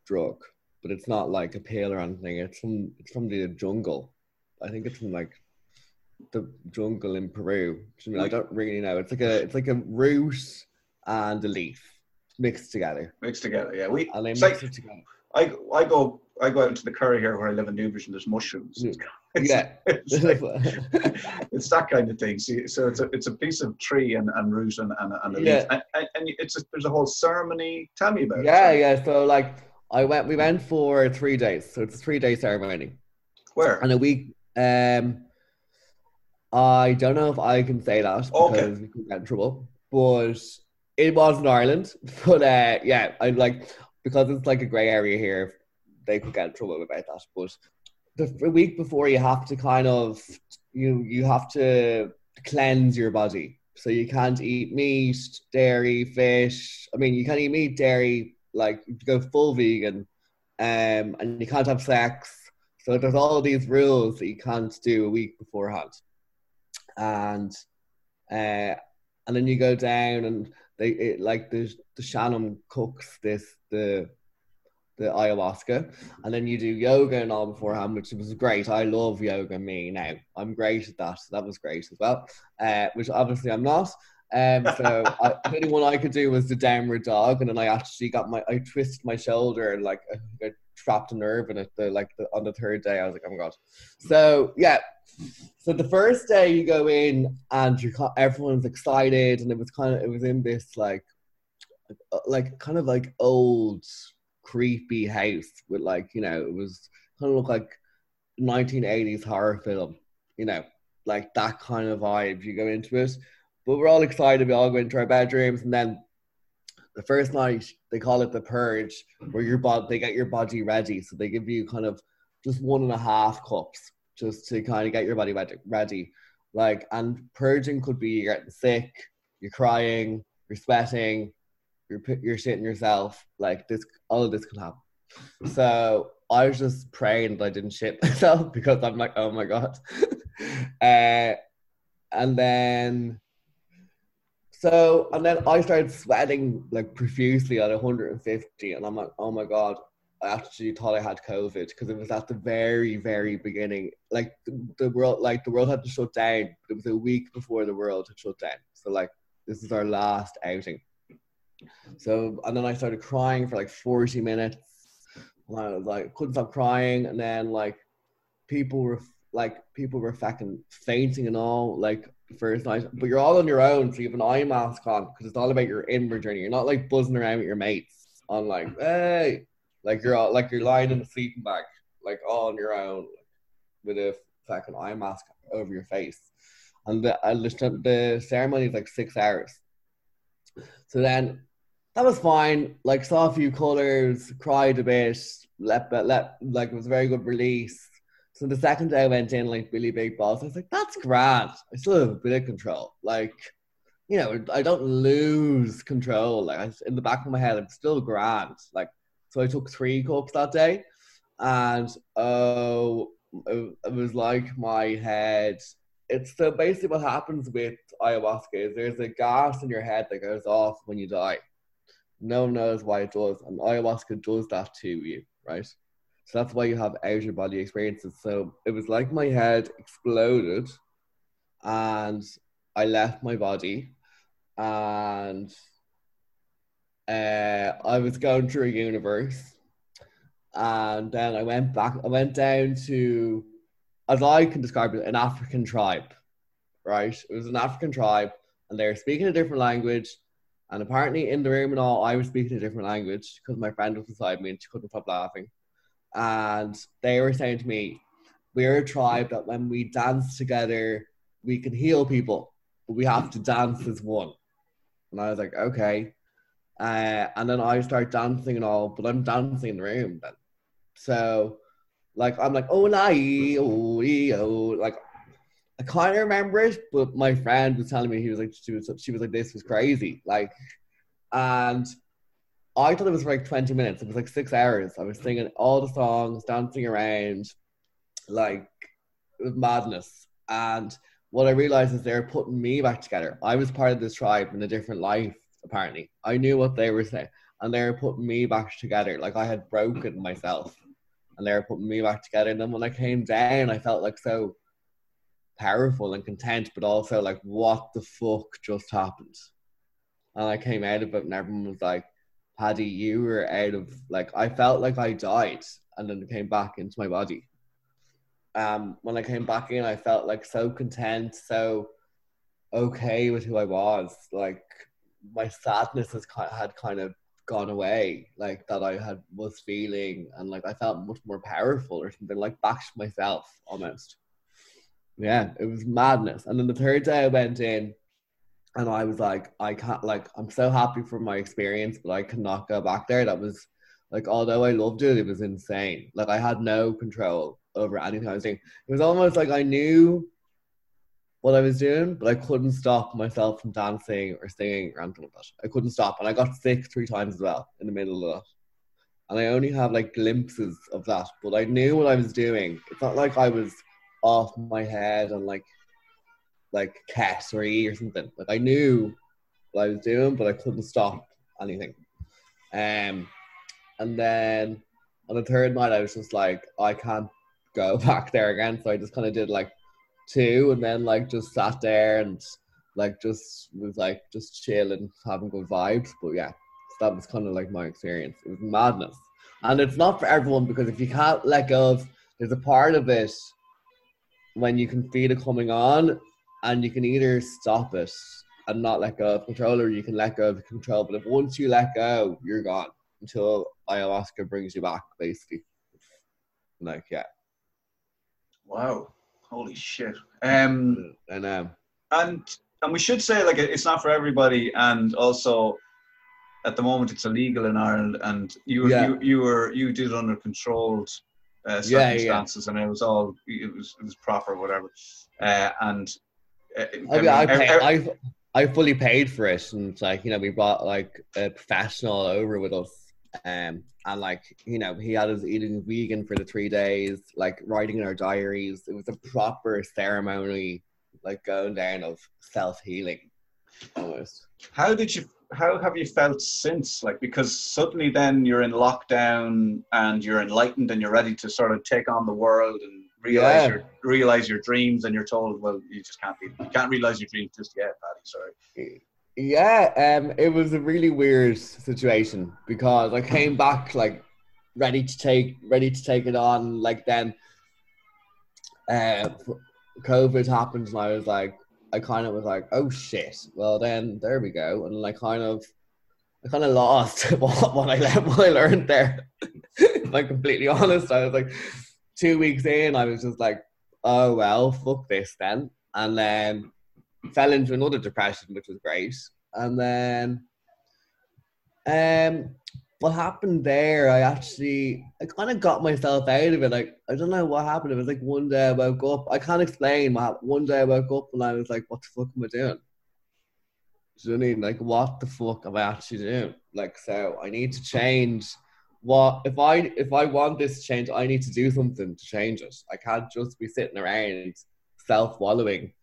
drug but it's not like a pill or anything. It's from it's from the jungle. I think it's from like the jungle in Peru. I don't really know. It's like a it's like a root and a leaf mixed together. Mixed together, yeah. We and they mix like, it together. I I go I go out into the Curragh here where I live in Newbridge and there's mushrooms. It's, yeah, it's, like, it's, that kind of thing. So, so it's a it's a piece of tree and, and root and and, and a leaf, yeah. and, and, and it's a, there's a whole ceremony. Tell me about yeah, it. Yeah, yeah. So like I went. We went for three days, so it's a three day ceremony. Where? And a week. Um, I don't know if I can say that because okay. we could get in trouble. But it was in Ireland. But uh, yeah, I like because it's like a grey area here. They could get in trouble about that. But the week before, you have to kind of you you have to cleanse your body. So you can't eat meat, dairy, fish. I mean, you can't eat meat, dairy, like go full vegan, um, and you can't have sex. So there's all these rules that you can't do a week beforehand, and uh, and then you go down and they it, like the the shaman cooks this the the ayahuasca, and then you do yoga and all beforehand, which was great. I love yoga. Me now, I'm great at that. That was great as well. Uh, which obviously I'm not. Um, so I, the only one I could do was the downward dog, and then I actually got my I twisted my shoulder and like I trapped a nerve in it. The like the, on the third day, I was like, oh my god. So yeah, so the first day you go in and you everyone's excited, and it was kind of it was in this like uh, like kind of like old creepy house with like you know it was kind of look like 1980s horror film, you know, like that kind of vibe. You go into it but we're all excited. We all go into our bedrooms, and then the first night they call it the purge, where your body they get your body ready. So they give you kind of just one and a half cups just to kind of get your body ready. Like, and purging could be you're getting sick, you're crying, you're sweating, you're you're shitting yourself. Like this, all of this can happen. So I was just praying that I didn't shit myself because I'm like, oh my god. uh, and then so, and then I started sweating like profusely at 150, and I'm like, oh my god, I actually thought I had COVID because it was at the very, very beginning. Like the, the, world, like the world had to shut down. It was a week before the world had shut down. So like this is our last outing. So and then I started crying for like 40 minutes. And I was like, couldn't stop crying, and then like people were like people were fucking fainting and all. Like first night, but you're all on your own, so you have an eye mask on because it's all about your inward journey. You're not like buzzing around with your mates on like, hey, like you're all like you're lying in a sleeping bag, like all on your own, with a fucking eye mask over your face. And the uh, the ceremony is like six hours. So then that was fine. Like saw a few colors, cried a bit, let let like it was a very good release. So the second day I went in like really Big Boss, I was like, that's grand. I still have a bit of control. Like, you know, I don't lose control. Like I, in the back of my head, I'm still grand. Like, so I took three cups that day, and oh, it, it was like my head it's so basically what happens with ayahuasca is there's a gas in your head that goes off when you die. No one knows why it does, and ayahuasca does that to you, right? So that's why you have out of body experiences. So it was like my head exploded, and I left my body, and uh, I was going through a universe, and then I went back. I went down to, as I can describe it, an African tribe. Right, it was an African tribe, and they were speaking a different language. And apparently, in the room and all, I was speaking a different language because my friend was beside me and she couldn't stop laughing. And they were saying to me, "We're a tribe that when we dance together, we can heal people, but we have to dance as one." And I was like, "Okay." Uh, and then I start dancing and all, but I'm dancing in the room then. So, like, I'm like, oh, lie, oh, oh, like, I kind of remember it, but my friend was telling me he was like, she was, she was like, this was crazy, like, and I thought it was like 20 minutes. It was like six hours. I was singing all the songs, dancing around, like, madness. And what I realized is they're putting me back together. I was part of this tribe in a different life apparently. I knew what they were saying, and they were putting me back together. Like I had broken myself, and they were putting me back together. And then when I came down, I felt like so powerful and content, but also like, what the fuck just happened? And I came out of it, and everyone was like, Paddy, you were out of like, I felt like I died, and then came back into my body. Um, when I came back in, I felt like so content, so okay with who I was. Like my sadness has kind of, had kind of gone away, like that I had was feeling, and like I felt much more powerful or something, like back to myself almost. Yeah, it was madness. And then the third day I went in, and I was like, I can't, like, I'm so happy for my experience, but I cannot go back there. That was like, although I loved it, it was insane. Like, I had no control over anything I was doing. It was almost like I knew what I was doing, but I couldn't stop myself from dancing or singing or anything like that. I couldn't stop, and I got sick three times as well in the middle of that. And I only have like glimpses of that, but I knew what I was doing. It's not like I was off my head and like like cat or or something. Like I knew what I was doing, but I couldn't stop anything. Um, and then on the third night, I was just like, I can't go back there again. So I just kind of did like two, and then like just sat there and like just was like just chilling, having good vibes. But yeah, so that was kind of like my experience. It was madness, and it's not for everyone because if you can't let go of, there's a part of it when you can feel it coming on, and you can either stop it and not let go of control, or you can let go of control. But if once you let go, you're gone until ayahuasca brings you back, basically. Like yeah. Wow. Holy shit. Um, I know. And and we should say like it's not for everybody, and also at the moment it's illegal in Ireland, and you Yeah. you you were you did it under controlled uh, Yeah, yeah. circumstances, and it was all it was it was proper, whatever. Uh, and I, mean, I, pay, I, I fully paid for it, and like you know, we brought like a professional over with us, um, and like you know, he had us eating vegan for the three days, like writing in our diaries. It was a proper ceremony, like going down of self healing, almost. how did you how have you felt since like because suddenly then you're in lockdown and you're enlightened and you're ready to sort of take on the world and realize Yeah. your realize your dreams and you're told well you just can't be you can't realize your dreams just yet Paddy sorry Yeah, um, it was a really weird situation because I came back like ready to take ready to take it on. Like then, uh, COVID happened, and I was like, I kind of was like, oh shit. Well, then there we go, and I kind of, I kind of lost what, what I what I learned there. I'm completely honest, I was like, two weeks in, I was just like, oh well, fuck this then, and then fell into another depression, which was great. And then, um, what happened there? I actually, I kind of got myself out of it. Like, I don't know what happened. It was like one day I woke up. I can't explain. What happened. One day I woke up and I was like, "What the fuck am I doing?" Do you know what I mean? Like, what the fuck am I actually doing? Like, so I need to change. What if I if I want this change? I need to do something to change it. I can't just be sitting around self wallowing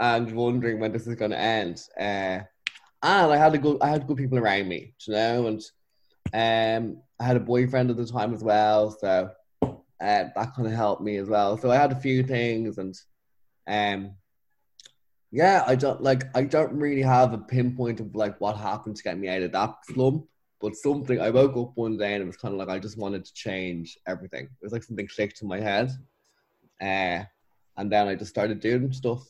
and wondering when this is going to end. Uh, and I had a good, I had good people around me, you know, and um, I had a boyfriend at the time as well, so uh, that kind of helped me as well. So I had a few things, and um, yeah, I don't like, I don't really have a pinpoint of like what happened to get me out of that slump. But something, I woke up one day and it was kind of like I just wanted to change everything. It was like something clicked in my head, uh, and then I just started doing stuff.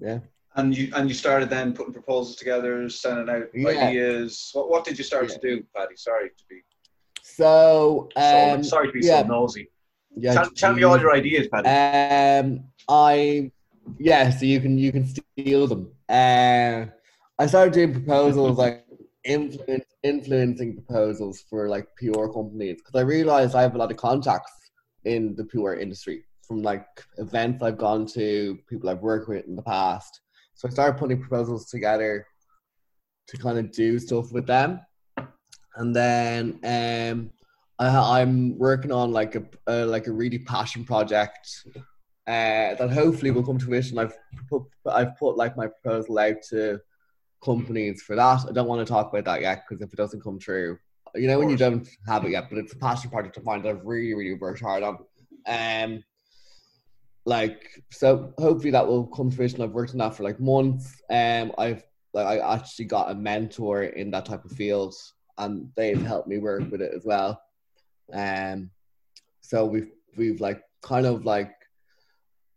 Yeah. And you and you started then putting proposals together, sending out Yeah. ideas. What what did you start Yeah. to do, Paddy? Sorry to be So, so, um, sorry to be yeah. so nosy. yeah, tell, tell me all your ideas, Paddy. Um, I yeah, so you can you can steal them. Uh, I started doing proposals like influence, influencing proposals for like PR companies because I realized I have a lot of contacts in the PR industry from like events I've gone to, people I've worked with in the past. So I started putting proposals together to kind of do stuff with them, and then um, I, I'm working on like a uh, like a really passion project uh, that hopefully will come to fruition. I've put I've put like my proposal out to companies for that. I don't want to talk about that yet because if it doesn't come true, you know when you don't have it yet, but it's a passion project of mine that I've really really worked hard on. Um, like so hopefully that will come to fruition. I've worked on that for like months. Um, I've like I actually got a mentor in that type of field, and they've helped me work with it as well. Um, so we've we've like kind of like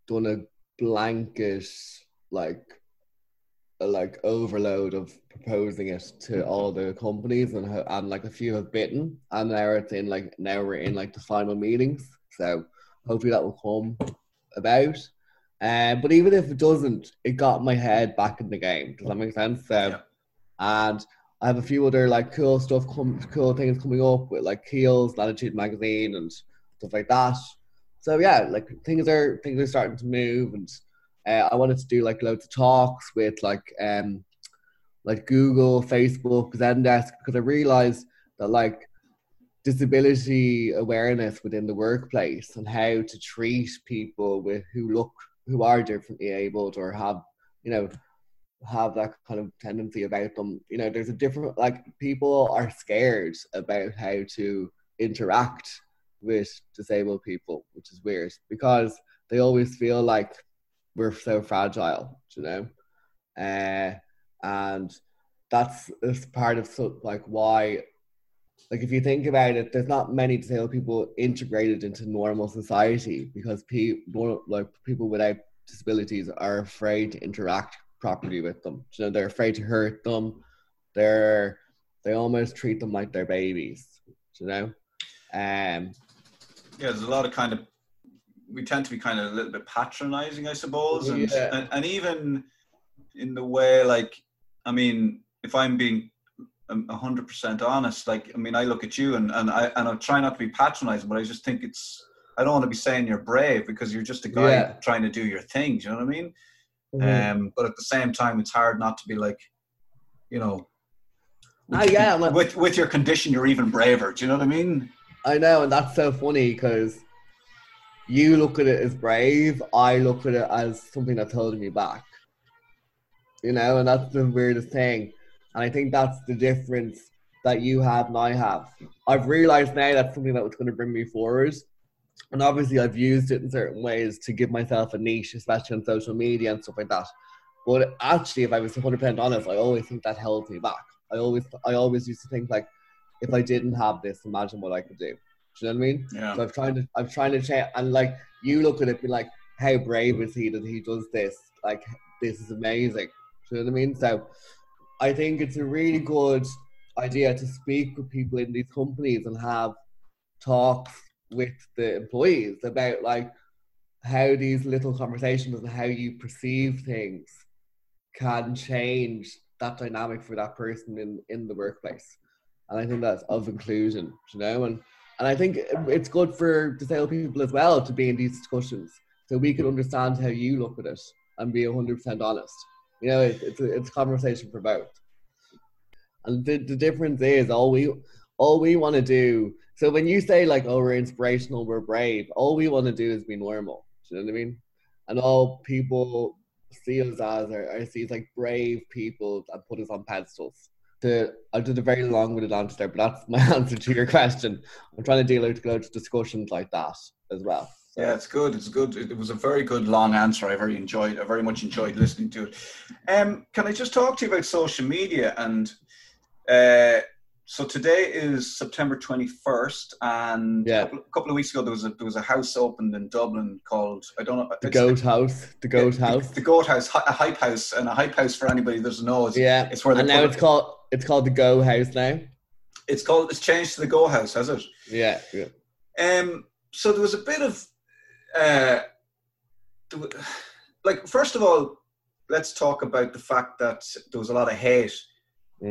done a blanket like a, like overload of proposing it to all the companies and ho- and like a few have bitten and now it's in like now we're in like the final meetings so hopefully that will come about um, but even if it doesn't it got my head back in the game does that make sense so Yeah. and I have a few other like cool stuff come cool things coming up with like Kiehl's, Latitude magazine and stuff like that. So yeah, like things are things are starting to move and uh, I wanted to do like loads of talks with like um like Google, Facebook, Zendesk because I realized that like disability awareness within the workplace and how to treat people with who look who are differently abled or have you know have that kind of tendency about them. You know, there's a different like people are scared about how to interact with disabled people, which is weird because they always feel like we're so fragile, you know, uh, and that's is part of so, like why. Like if you think about it, there's not many disabled people integrated into normal society because people like people without disabilities are afraid to interact properly with them. You know, they're afraid to hurt them. They're they almost treat them like they're babies. You know, um, yeah, there's a lot of kind of we tend to be kind of a little bit patronizing, I suppose, and Yeah. and, and even in the way like I mean, if I'm being um, a hundred percent honest, like I mean, I look at you and and I and I try not to be patronizing, but I just think it's I don't want to be saying you're brave because you're just a guy Yeah. trying to do your thing. Do you know what I mean? Mm-hmm. Um, but at the same time, it's hard not to be like, you know, Ah, yeah, like- with with your condition, you're even braver. Do you know what I mean? I know, and that's so funny because you look at it as brave. I look at it as something that's holding me back. You know, and that's the weirdest thing. And I think that's the difference that you have and I have. I've realized now that's something that was going to bring me forward. And obviously, I've used it in certain ways to give myself a niche, especially on social media and stuff like that. But actually, if I was 100% honest, I always think that held me back. I always, I always used to think like, if I didn't have this, imagine what I could do. Do you know what I mean? Yeah. So I'm trying to, I'm trying to change, and like you look at it, be like, how brave is he that he does this? Like, this is amazing. Do you know what I mean? So, I think it's a really good idea to speak with people in these companies and have talks with the employees about like how these little conversations and how you perceive things can change that dynamic for that person in in the workplace and i think that's of inclusion you know and and i think it's good for disabled people as well to be in these discussions so we can understand how you look at it and be 100% honest. You know it, it's, a, it's a conversation for both. And the, the difference is all we all we want to do so when you say like oh we're inspirational we're brave all we want to do is be normal. Do you know what i mean? And all people see us as are, are see as like brave people that put us on pedestals. The, I did a very long-winded answer there, but that's my answer to your question. I'm trying to deal out go to discussions like that as well. So. Yeah, it's good. It's good. It was a very good long answer. I very enjoyed. I very much enjoyed listening to it. Um, can I just talk to you about social media and uh, so today is September 21st, and yeah. a, couple, a, couple, of weeks ago there was a there was a house opened in Dublin called I don't know the Goat House, the Goat yeah, House, the, the, Goat House, a hype house, and a hype house for anybody that doesn't know. It's, yeah, it's where and now it's called it's called the Go House now. It's called it's changed to the Go House, has it? Yeah, yeah. Um. So there was a bit of, uh, like first of all, let's talk about the fact that there was a lot of hate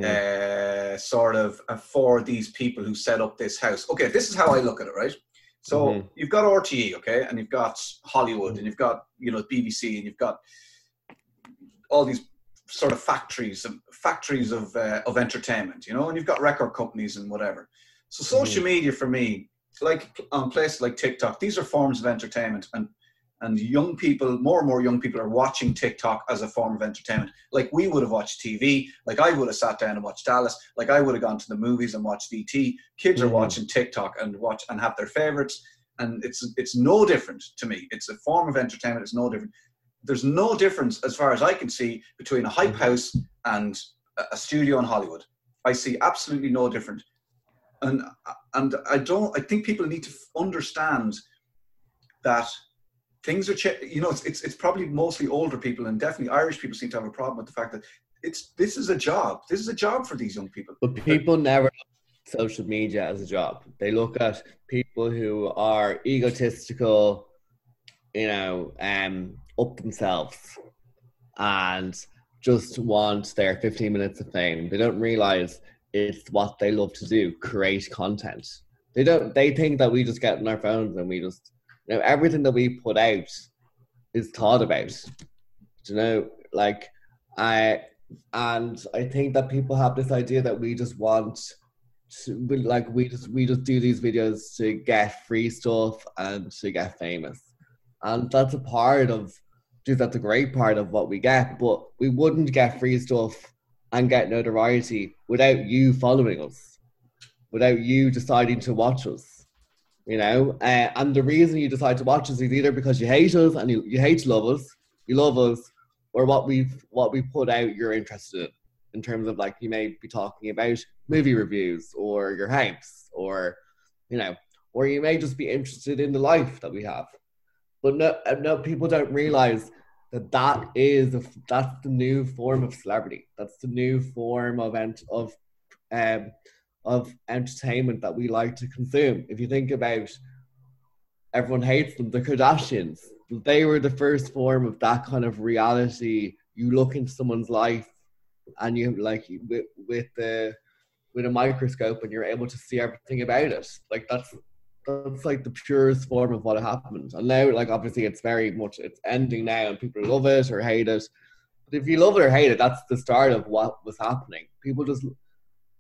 uh, sort of uh, for these people who set up this house. Okay, this is how I look at it, right? So mm-hmm. you've got RTE, okay, and you've got Hollywood, and you've got you know BBC, and you've got all these sort of factories, factories of uh, of entertainment, you know, and you've got record companies and whatever. So social mm-hmm. media for me, like on places like TikTok, these are forms of entertainment, and and young people, more and more young people are watching TikTok as a form of entertainment. Like we would have watched TV, like I would have sat down and watched Dallas, like I would have gone to the movies and watched ET. Kids mm-hmm. are watching TikTok and watch and have their favorites, and it's it's no different to me. It's a form of entertainment. It's no different. There's no difference as far as I can see between a hype mm-hmm. house and a studio in Hollywood. I see absolutely no different, and and I don't. I think people need to understand that things are ch- you know it's, it's it's probably mostly older people and definitely irish people seem to have a problem with the fact that it's this is a job. This is a job for these young people. But people never social media as a job. They look at people who are egotistical you know um up themselves and just want their 15 minutes of fame. They don't realize it's what they love to do create content. They don't they think that we just get on our phones and we just you know, everything that we put out is thought about. You know, like I and I think that people have this idea that we just want to like we just we just do these videos to get free stuff and to get famous. And that's a part of just that's a great part of what we get, but we wouldn't get free stuff and get notoriety without you following us, without you deciding to watch us you know. Uh, and the reason you decide to watch us is either because you hate us and you, you hate to love us, you love us, or what we've what we put out you're interested in. In terms of like you may be talking about movie reviews or your house or you know, or you may just be interested in the life that we have. But no, uh, no, people don't realize that that is a, that's the new form of celebrity. That's the new form of ent- of um, of entertainment that we like to consume. If you think about everyone hates them, the Kardashians, they were the first form of that kind of reality. You look into someone's life and you like with, with the with a microscope and you're able to see everything about it. Like that's that's like the purest form of what happened. And now like obviously it's very much it's ending now and people love it or hate it. But if you love it or hate it, that's the start of what was happening. People just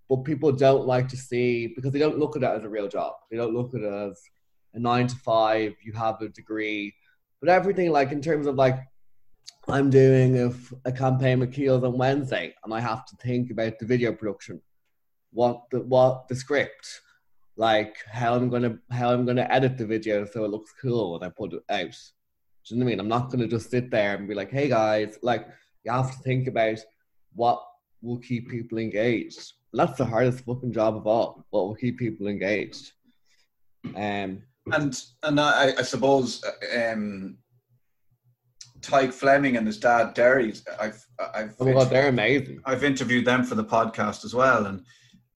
but people don't like to see because they don't look at it as a real job. They don't look at it as a nine to five. You have a degree, but everything like in terms of like I'm doing a, a campaign Kiehl's on Wednesday, and I have to think about the video production, what the what the script, like how I'm gonna how I'm gonna edit the video so it looks cool when I put it out. Do you know what I mean? I'm not gonna just sit there and be like, "Hey guys," like you have to think about what will keep people engaged that's the hardest fucking job of all. What will keep people engaged? Um, and and I, I suppose um, Tadhg Fleming and his dad Derry. I've I've oh God, they're amazing. I've interviewed them for the podcast as well, and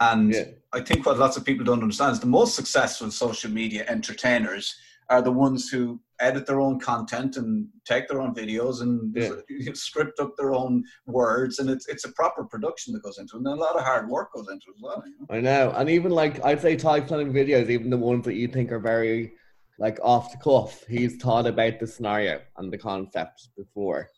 and yeah. I think what lots of people don't understand is the most successful social media entertainers are the ones who edit their own content and take their own videos and yeah. script up their own words and it's it's a proper production that goes into it and a lot of hard work goes into it as well. You know? I know. And even like I'd say Tadhg Fleming videos, even the ones that you think are very like off the cuff, he's thought about the scenario and the concept before.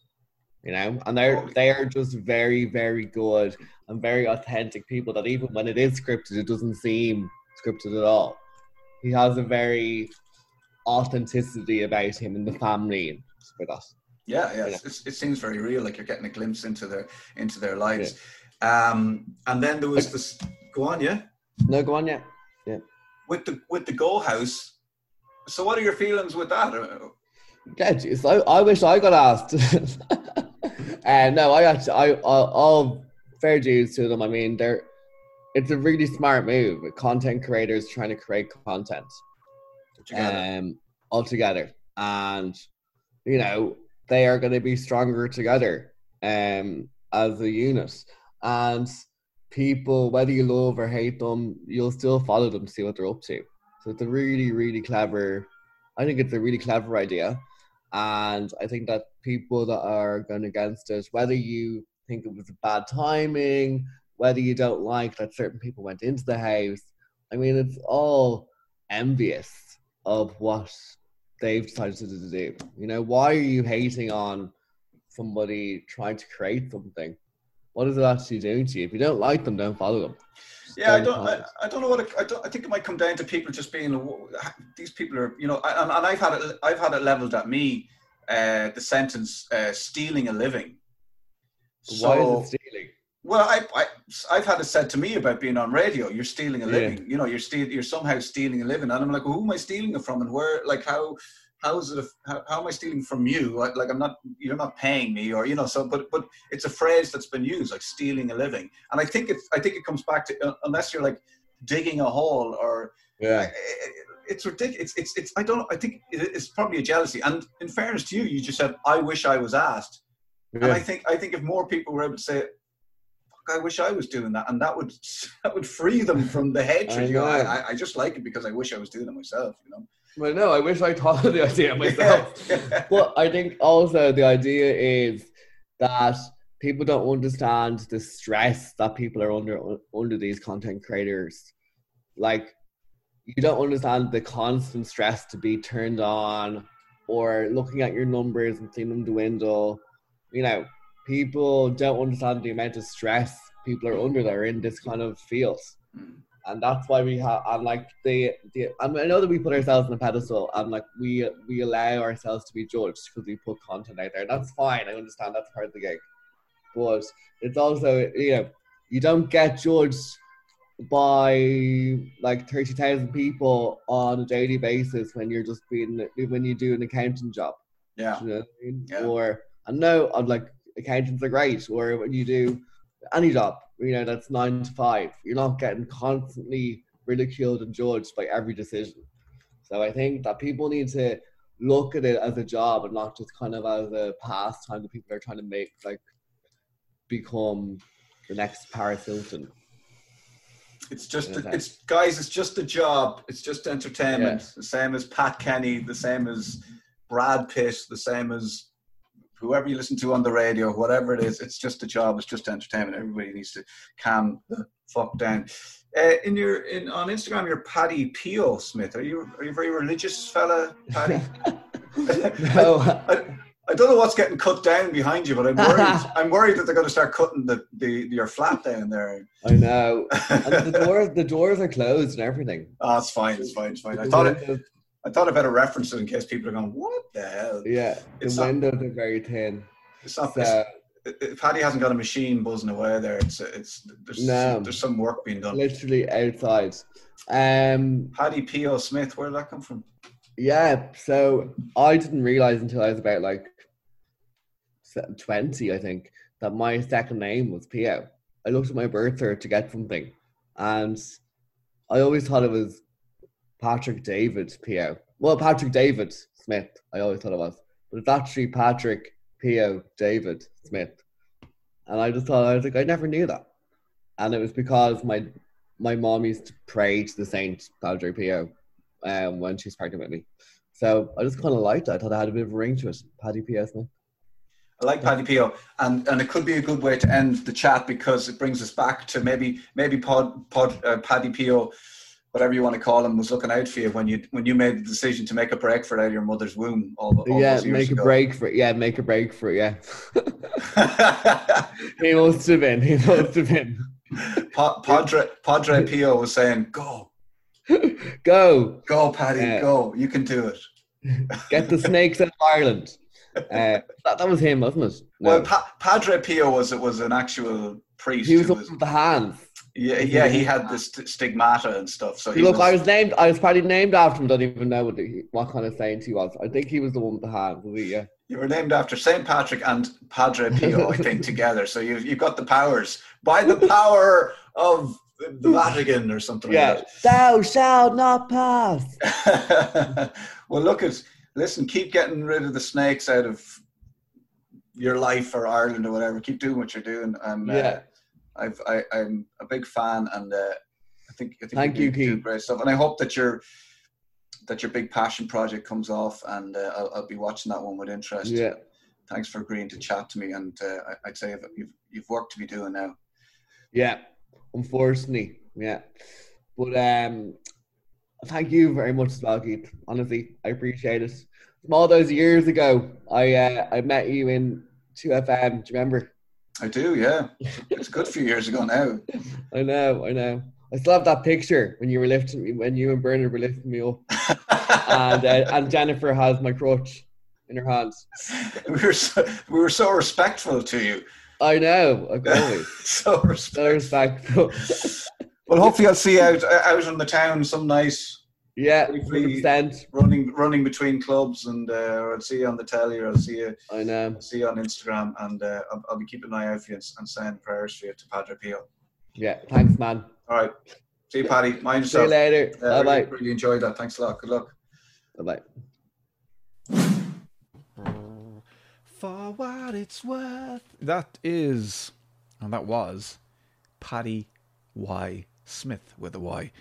You know, and they're oh, they are just very, very good and very authentic people that even when it is scripted, it doesn't seem scripted at all. He has a very authenticity about him and the family. by that. Yeah, yeah, Yeah. It seems very real. Like you're getting a glimpse into their into their lives. Um, and then there was this. Go on, yeah. No, go on, yeah. With the with the goal House. So, what are your feelings with that? Uh, Yeah, geez, I, I wish I got asked. and no, I actually, I, I, all fair dues to them. I mean, they're, it's a really smart move content creators trying to create content together? um, all together. And, you know, they are going to be stronger together um, as a unit. And people, whether you love or hate them, you'll still follow them, to see what they're up to. So it's a really, really clever, I think it's a really clever idea. And I think that people that are going against it, whether you think it was bad timing, whether you don't like that certain people went into the house, I mean, it's all envious of what they've decided to do. You know, why are you hating on somebody trying to create something? What is it actually doing to you? If you don't like them, don't follow them. Yeah, I don't. I. I don't know what. It, I. I think it might come down to people just being. These people are, you know, and, and I've had it. I've had it leveled at me. Uh, the sentence uh, "stealing a living." Why So, is it stealing? Well, I, I, I've had it said to me about being on radio. You're stealing a Yeah. living. You know, you're steal, You're somehow stealing a living, and I'm like, well, who am I stealing it from, and where? Like, how? How is it? A, how, how am I stealing from you? Like, like, I'm not. You're not paying me, or you know. So, but, but it's a phrase that's been used, like stealing a living, and I think it's. I think it comes back to uh, unless you're like digging a hole or Yeah. it's ridiculous. It's, it's, it's, I don't, I think it's probably a jealousy. And in fairness to you, you just said, I wish I was asked. And I think, I think if more people were able to say, I wish I was doing that. And that would, that would free them from the hatred. I You know. I, I- just like it because I wish I was doing it myself, you know? Well, no, I wish I thought of the idea myself. Yeah. But I think also the idea is that people don't understand the stress that people are under under these content creators. Like you don't understand the constant stress to be turned on or looking at your numbers and seeing them dwindle. You know, people don't understand the amount of stress people are under that are in this kind of field Mm. and that's why we have and like the the I, mean, I know that we put ourselves on a pedestal and like we we allow ourselves to be judged because we put content out there. That's fine. I understand that's part of the gig, but it's also you know you don't get judged by like thirty thousand people on a daily basis when you're just being when you do an accounting job. yeah. You know I mean? Yeah. Or I know I'm like accountants are great. Or when you do any job, you know, that's nine to five. You're not getting constantly ridiculed and judged by every decision. So I think that people need to look at it as a job and not just kind of as a pastime that people are trying to make like become the next Paris Hilton. It's just, Okay. it's guys, it's just a job. It's just entertainment. The same as Pat Kenny, the same as Brad Pitt, the same as whoever you listen to on the radio, whatever it is. It's just a job. It's just entertainment. Everybody needs to calm the fuck down. Uh, in your in on Instagram, you're Paddy Pio Smyth. Are you are you a very religious fella, Paddy? No, I, I don't know what's getting cut down behind you, but I'm worried. I'm worried that they're going to start cutting the, the your flat down there. I know. And the doors, the doors are closed and everything. Oh, it's fine. It's fine. It's fine. I thought it, I thought I better reference it in case people are going, "What the hell?" Yeah, the It's not- windows are very thin. It's not. So, It's, it- Paddy hasn't got a machine buzzing away there. It's it's there's No. there's some work being done. literally outside. Um, Paddy P.O. Smyth, where did that come from? yeah. So I didn't realize until I was about like twenty, I think, that my second name was Pio. I looked at my birth cert to get something, and I always thought it was Patrick David Pio. Well, Patrick David Smyth. I always thought it was, but it's actually Patrick Pio David Smyth. And I just thought I was like, I never knew that, and it was because my my mom used to pray to the saint Padre Pio um, when she was pregnant with me. So I just kind of liked it. I thought I had a bit of a ring to it. Paddy Pio Smyth. I like Paddy P.O. and and it could be a good way to end the chat because it brings us back to maybe maybe Pod Pod uh, Paddy P.O. Whatever you want to call him was looking out for you when you when you made the decision to make a break for it out of your mother's womb. All, all yeah, make a break for it. Yeah, make a break for it. Yeah. he must have been. He must have been. Pa- Padre Padre Pio was saying, "Go, Go go, Paddy, Yeah. go! You can do it." get the snakes out of Ireland. Uh, that, that was him, wasn't it? No. Well, pa- Padre Pio was it was an actual priest. he was with the hands. Yeah, yeah, he had the st- stigmata and stuff. So he Look, was, I was named. I was probably named after him. Don't even know what, the, what kind of saint he was. I think he was the one with the hands. Yeah. you were named after Saint Patrick and Padre Pio, I think, together. So you've you've got the powers by the power of the Vatican or something Yeah. like that. Thou shalt not pass. well, look at listen. Keep getting rid of the snakes out of your life or Ireland or whatever. Keep doing what you're doing, and uh, Yeah. I've I, I'm a big fan, and uh, I think I think Thank you you, do, do great stuff. And I hope that your that your big passion project comes off, and uh, I'll, I'll be watching that one with interest. Yeah. Thanks for agreeing to chat to me, and uh, I- I'd say you've you've work to be doing now. Yeah. Unfortunately, yeah. But um, thank you very much as well, Keith. Honestly, I appreciate it. From all those years ago, I uh, I met you in 2FM. Do you remember? I do, yeah. It's a good few years ago now. I know, I know. I still have that picture when you were lifting me, when you and Bernard were lifting me up, and uh, and Jennifer has my crutch in her hands. we were so, we were so respectful to you. I know, always so so respectful. respectful. Well, hopefully I'll see you out out in the town some night, yeah, percent. running running between clubs, and uh, I'll see you on the telly, or I'll see you I know. I'll see you on Instagram, and uh, I'll, I'll be keeping an eye out for you and, and saying prayers for you to Padre Pio. Yeah, thanks, man. All right, see you, Paddy. Mind yourself. See you later. Uh, bye really, really enjoyed that. Thanks a lot. Good luck. Bye bye. For what it's worth. That is, and that was Paddy Y. Smyth with a Y.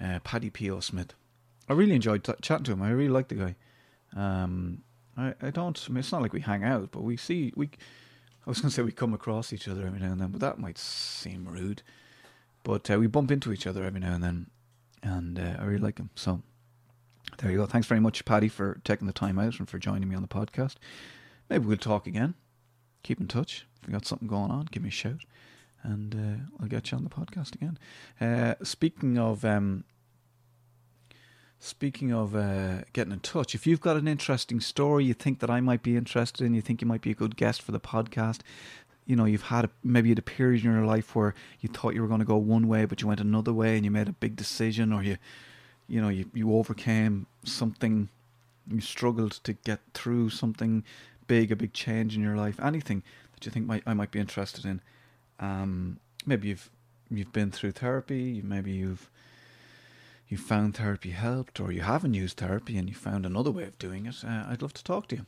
Uh, Paddy Pio Smyth. I really enjoyed t- chatting to him. I really like the guy. Um, I, I don't, I mean, it's not like we hang out, but we see, we, I was going to say we come across each other every now and then, but that might seem rude. But uh, we bump into each other every now and then, and uh, I really like him. So there you go. Thanks very much, Paddy, for taking the time out and for joining me on the podcast. Maybe we'll talk again. Keep in touch. If you got something going on, give me a shout, and uh, I'll get you on the podcast again. Uh, speaking of um, speaking of uh, getting in touch, if you've got an interesting story you think that I might be interested in, you think you might be a good guest for the podcast. You know, you've had a, maybe a period in your life where you thought you were going to go one way, but you went another way, and you made a big decision, or you, you know, you, you overcame something you struggled to get through something big, a big change in your life, anything that you think might I might be interested in. Um, maybe you've you've been through therapy, maybe you've you found therapy helped, or you haven't used therapy and you found another way of doing it. Uh, I'd love to talk to you.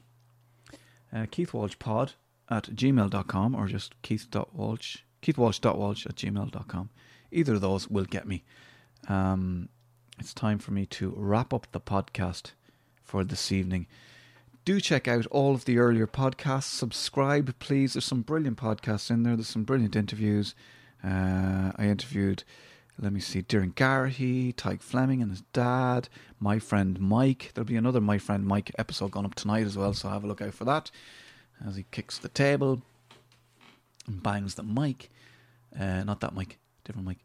Uh, Keith Walsh Pod at gmail.com or just keith.walsh, keithwalsh.walsh at gmail.com. Either of those will get me. Um, it's time for me to wrap up the podcast for this evening. Do check out all of the earlier podcasts. Subscribe, please. There's some brilliant podcasts in there. There's some brilliant interviews. Uh, I interviewed, let me see, Darren Garrahy, Tadhg Fleming and his dad, my friend Mike. There'll be another My Friend Mike episode going up tonight as well, so have a look out for that as he kicks the table and bangs the mic. Uh, not that mic, different mic.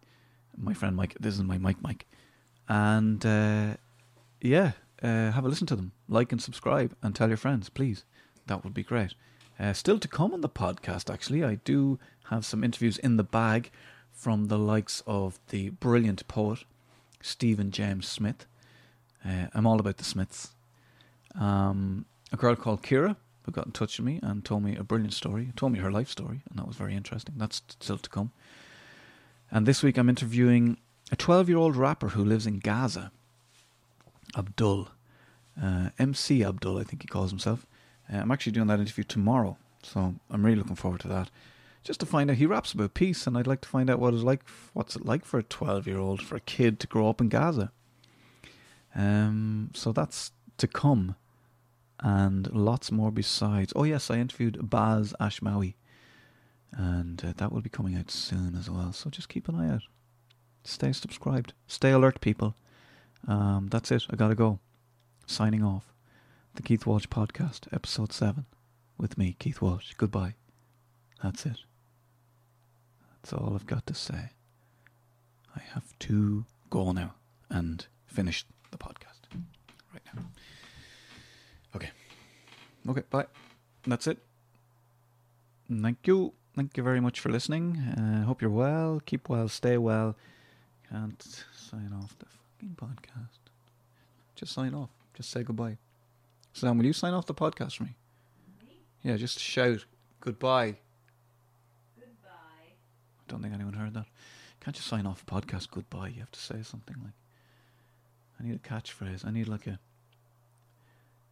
My friend Mike. This is my mic, Mike. And uh, yeah, uh, have a listen to them. Like and subscribe and tell your friends, please. That would be great. Uh, still to come on the podcast, actually, I do have some interviews in the bag from the likes of the brilliant poet Stephen James Smith. Uh, I'm all about the Smiths. Um, a girl called Kira who got in touch with me and told me a brilliant story. Told me her life story, and that was very interesting. That's still to come. And this week I'm interviewing a 12 year old rapper who lives in Gaza, Abdul. Uh, MC Abdul, I think he calls himself. Uh, I'm actually doing that interview tomorrow, so I'm really looking forward to that. Just to find out, he raps about peace, and I'd like to find out what it's like. What's it like for a 12 year old, for a kid to grow up in Gaza? Um, so that's to come, and lots more besides. Oh yes, I interviewed Baz Ashmawy, and uh, that will be coming out soon as well. So just keep an eye out. Stay subscribed. Stay alert, people. Um, that's it. I gotta go. Signing off. The Keith Walsh Podcast, Episode 7. With me, Keith Walsh. Goodbye. That's it. That's all I've got to say. I have to go now and finish the podcast right now. Okay. Okay, bye. that's it. Thank you. Thank you very much for listening. Uh, hope you're well. Keep well. Stay well. Can't sign off the fucking podcast. Just sign off. Just say goodbye. Sam, will you sign off the podcast for me? Yeah, just shout goodbye. Goodbye. I don't think anyone heard that. Can't you sign off podcast goodbye? You have to say something like. I need a catchphrase. I need like a.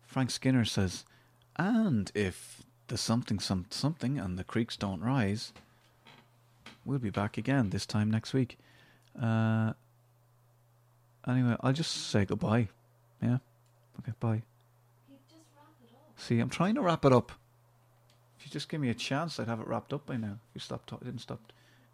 Frank Skinner says, and if the something some something and the creeks don't rise, we'll be back again this time next week. Uh, anyway, I'll just say goodbye. Yeah. Okay. Bye. See, I'm trying to wrap it up. If you just give me a chance, I'd have it wrapped up by now. If you stop, didn't stop,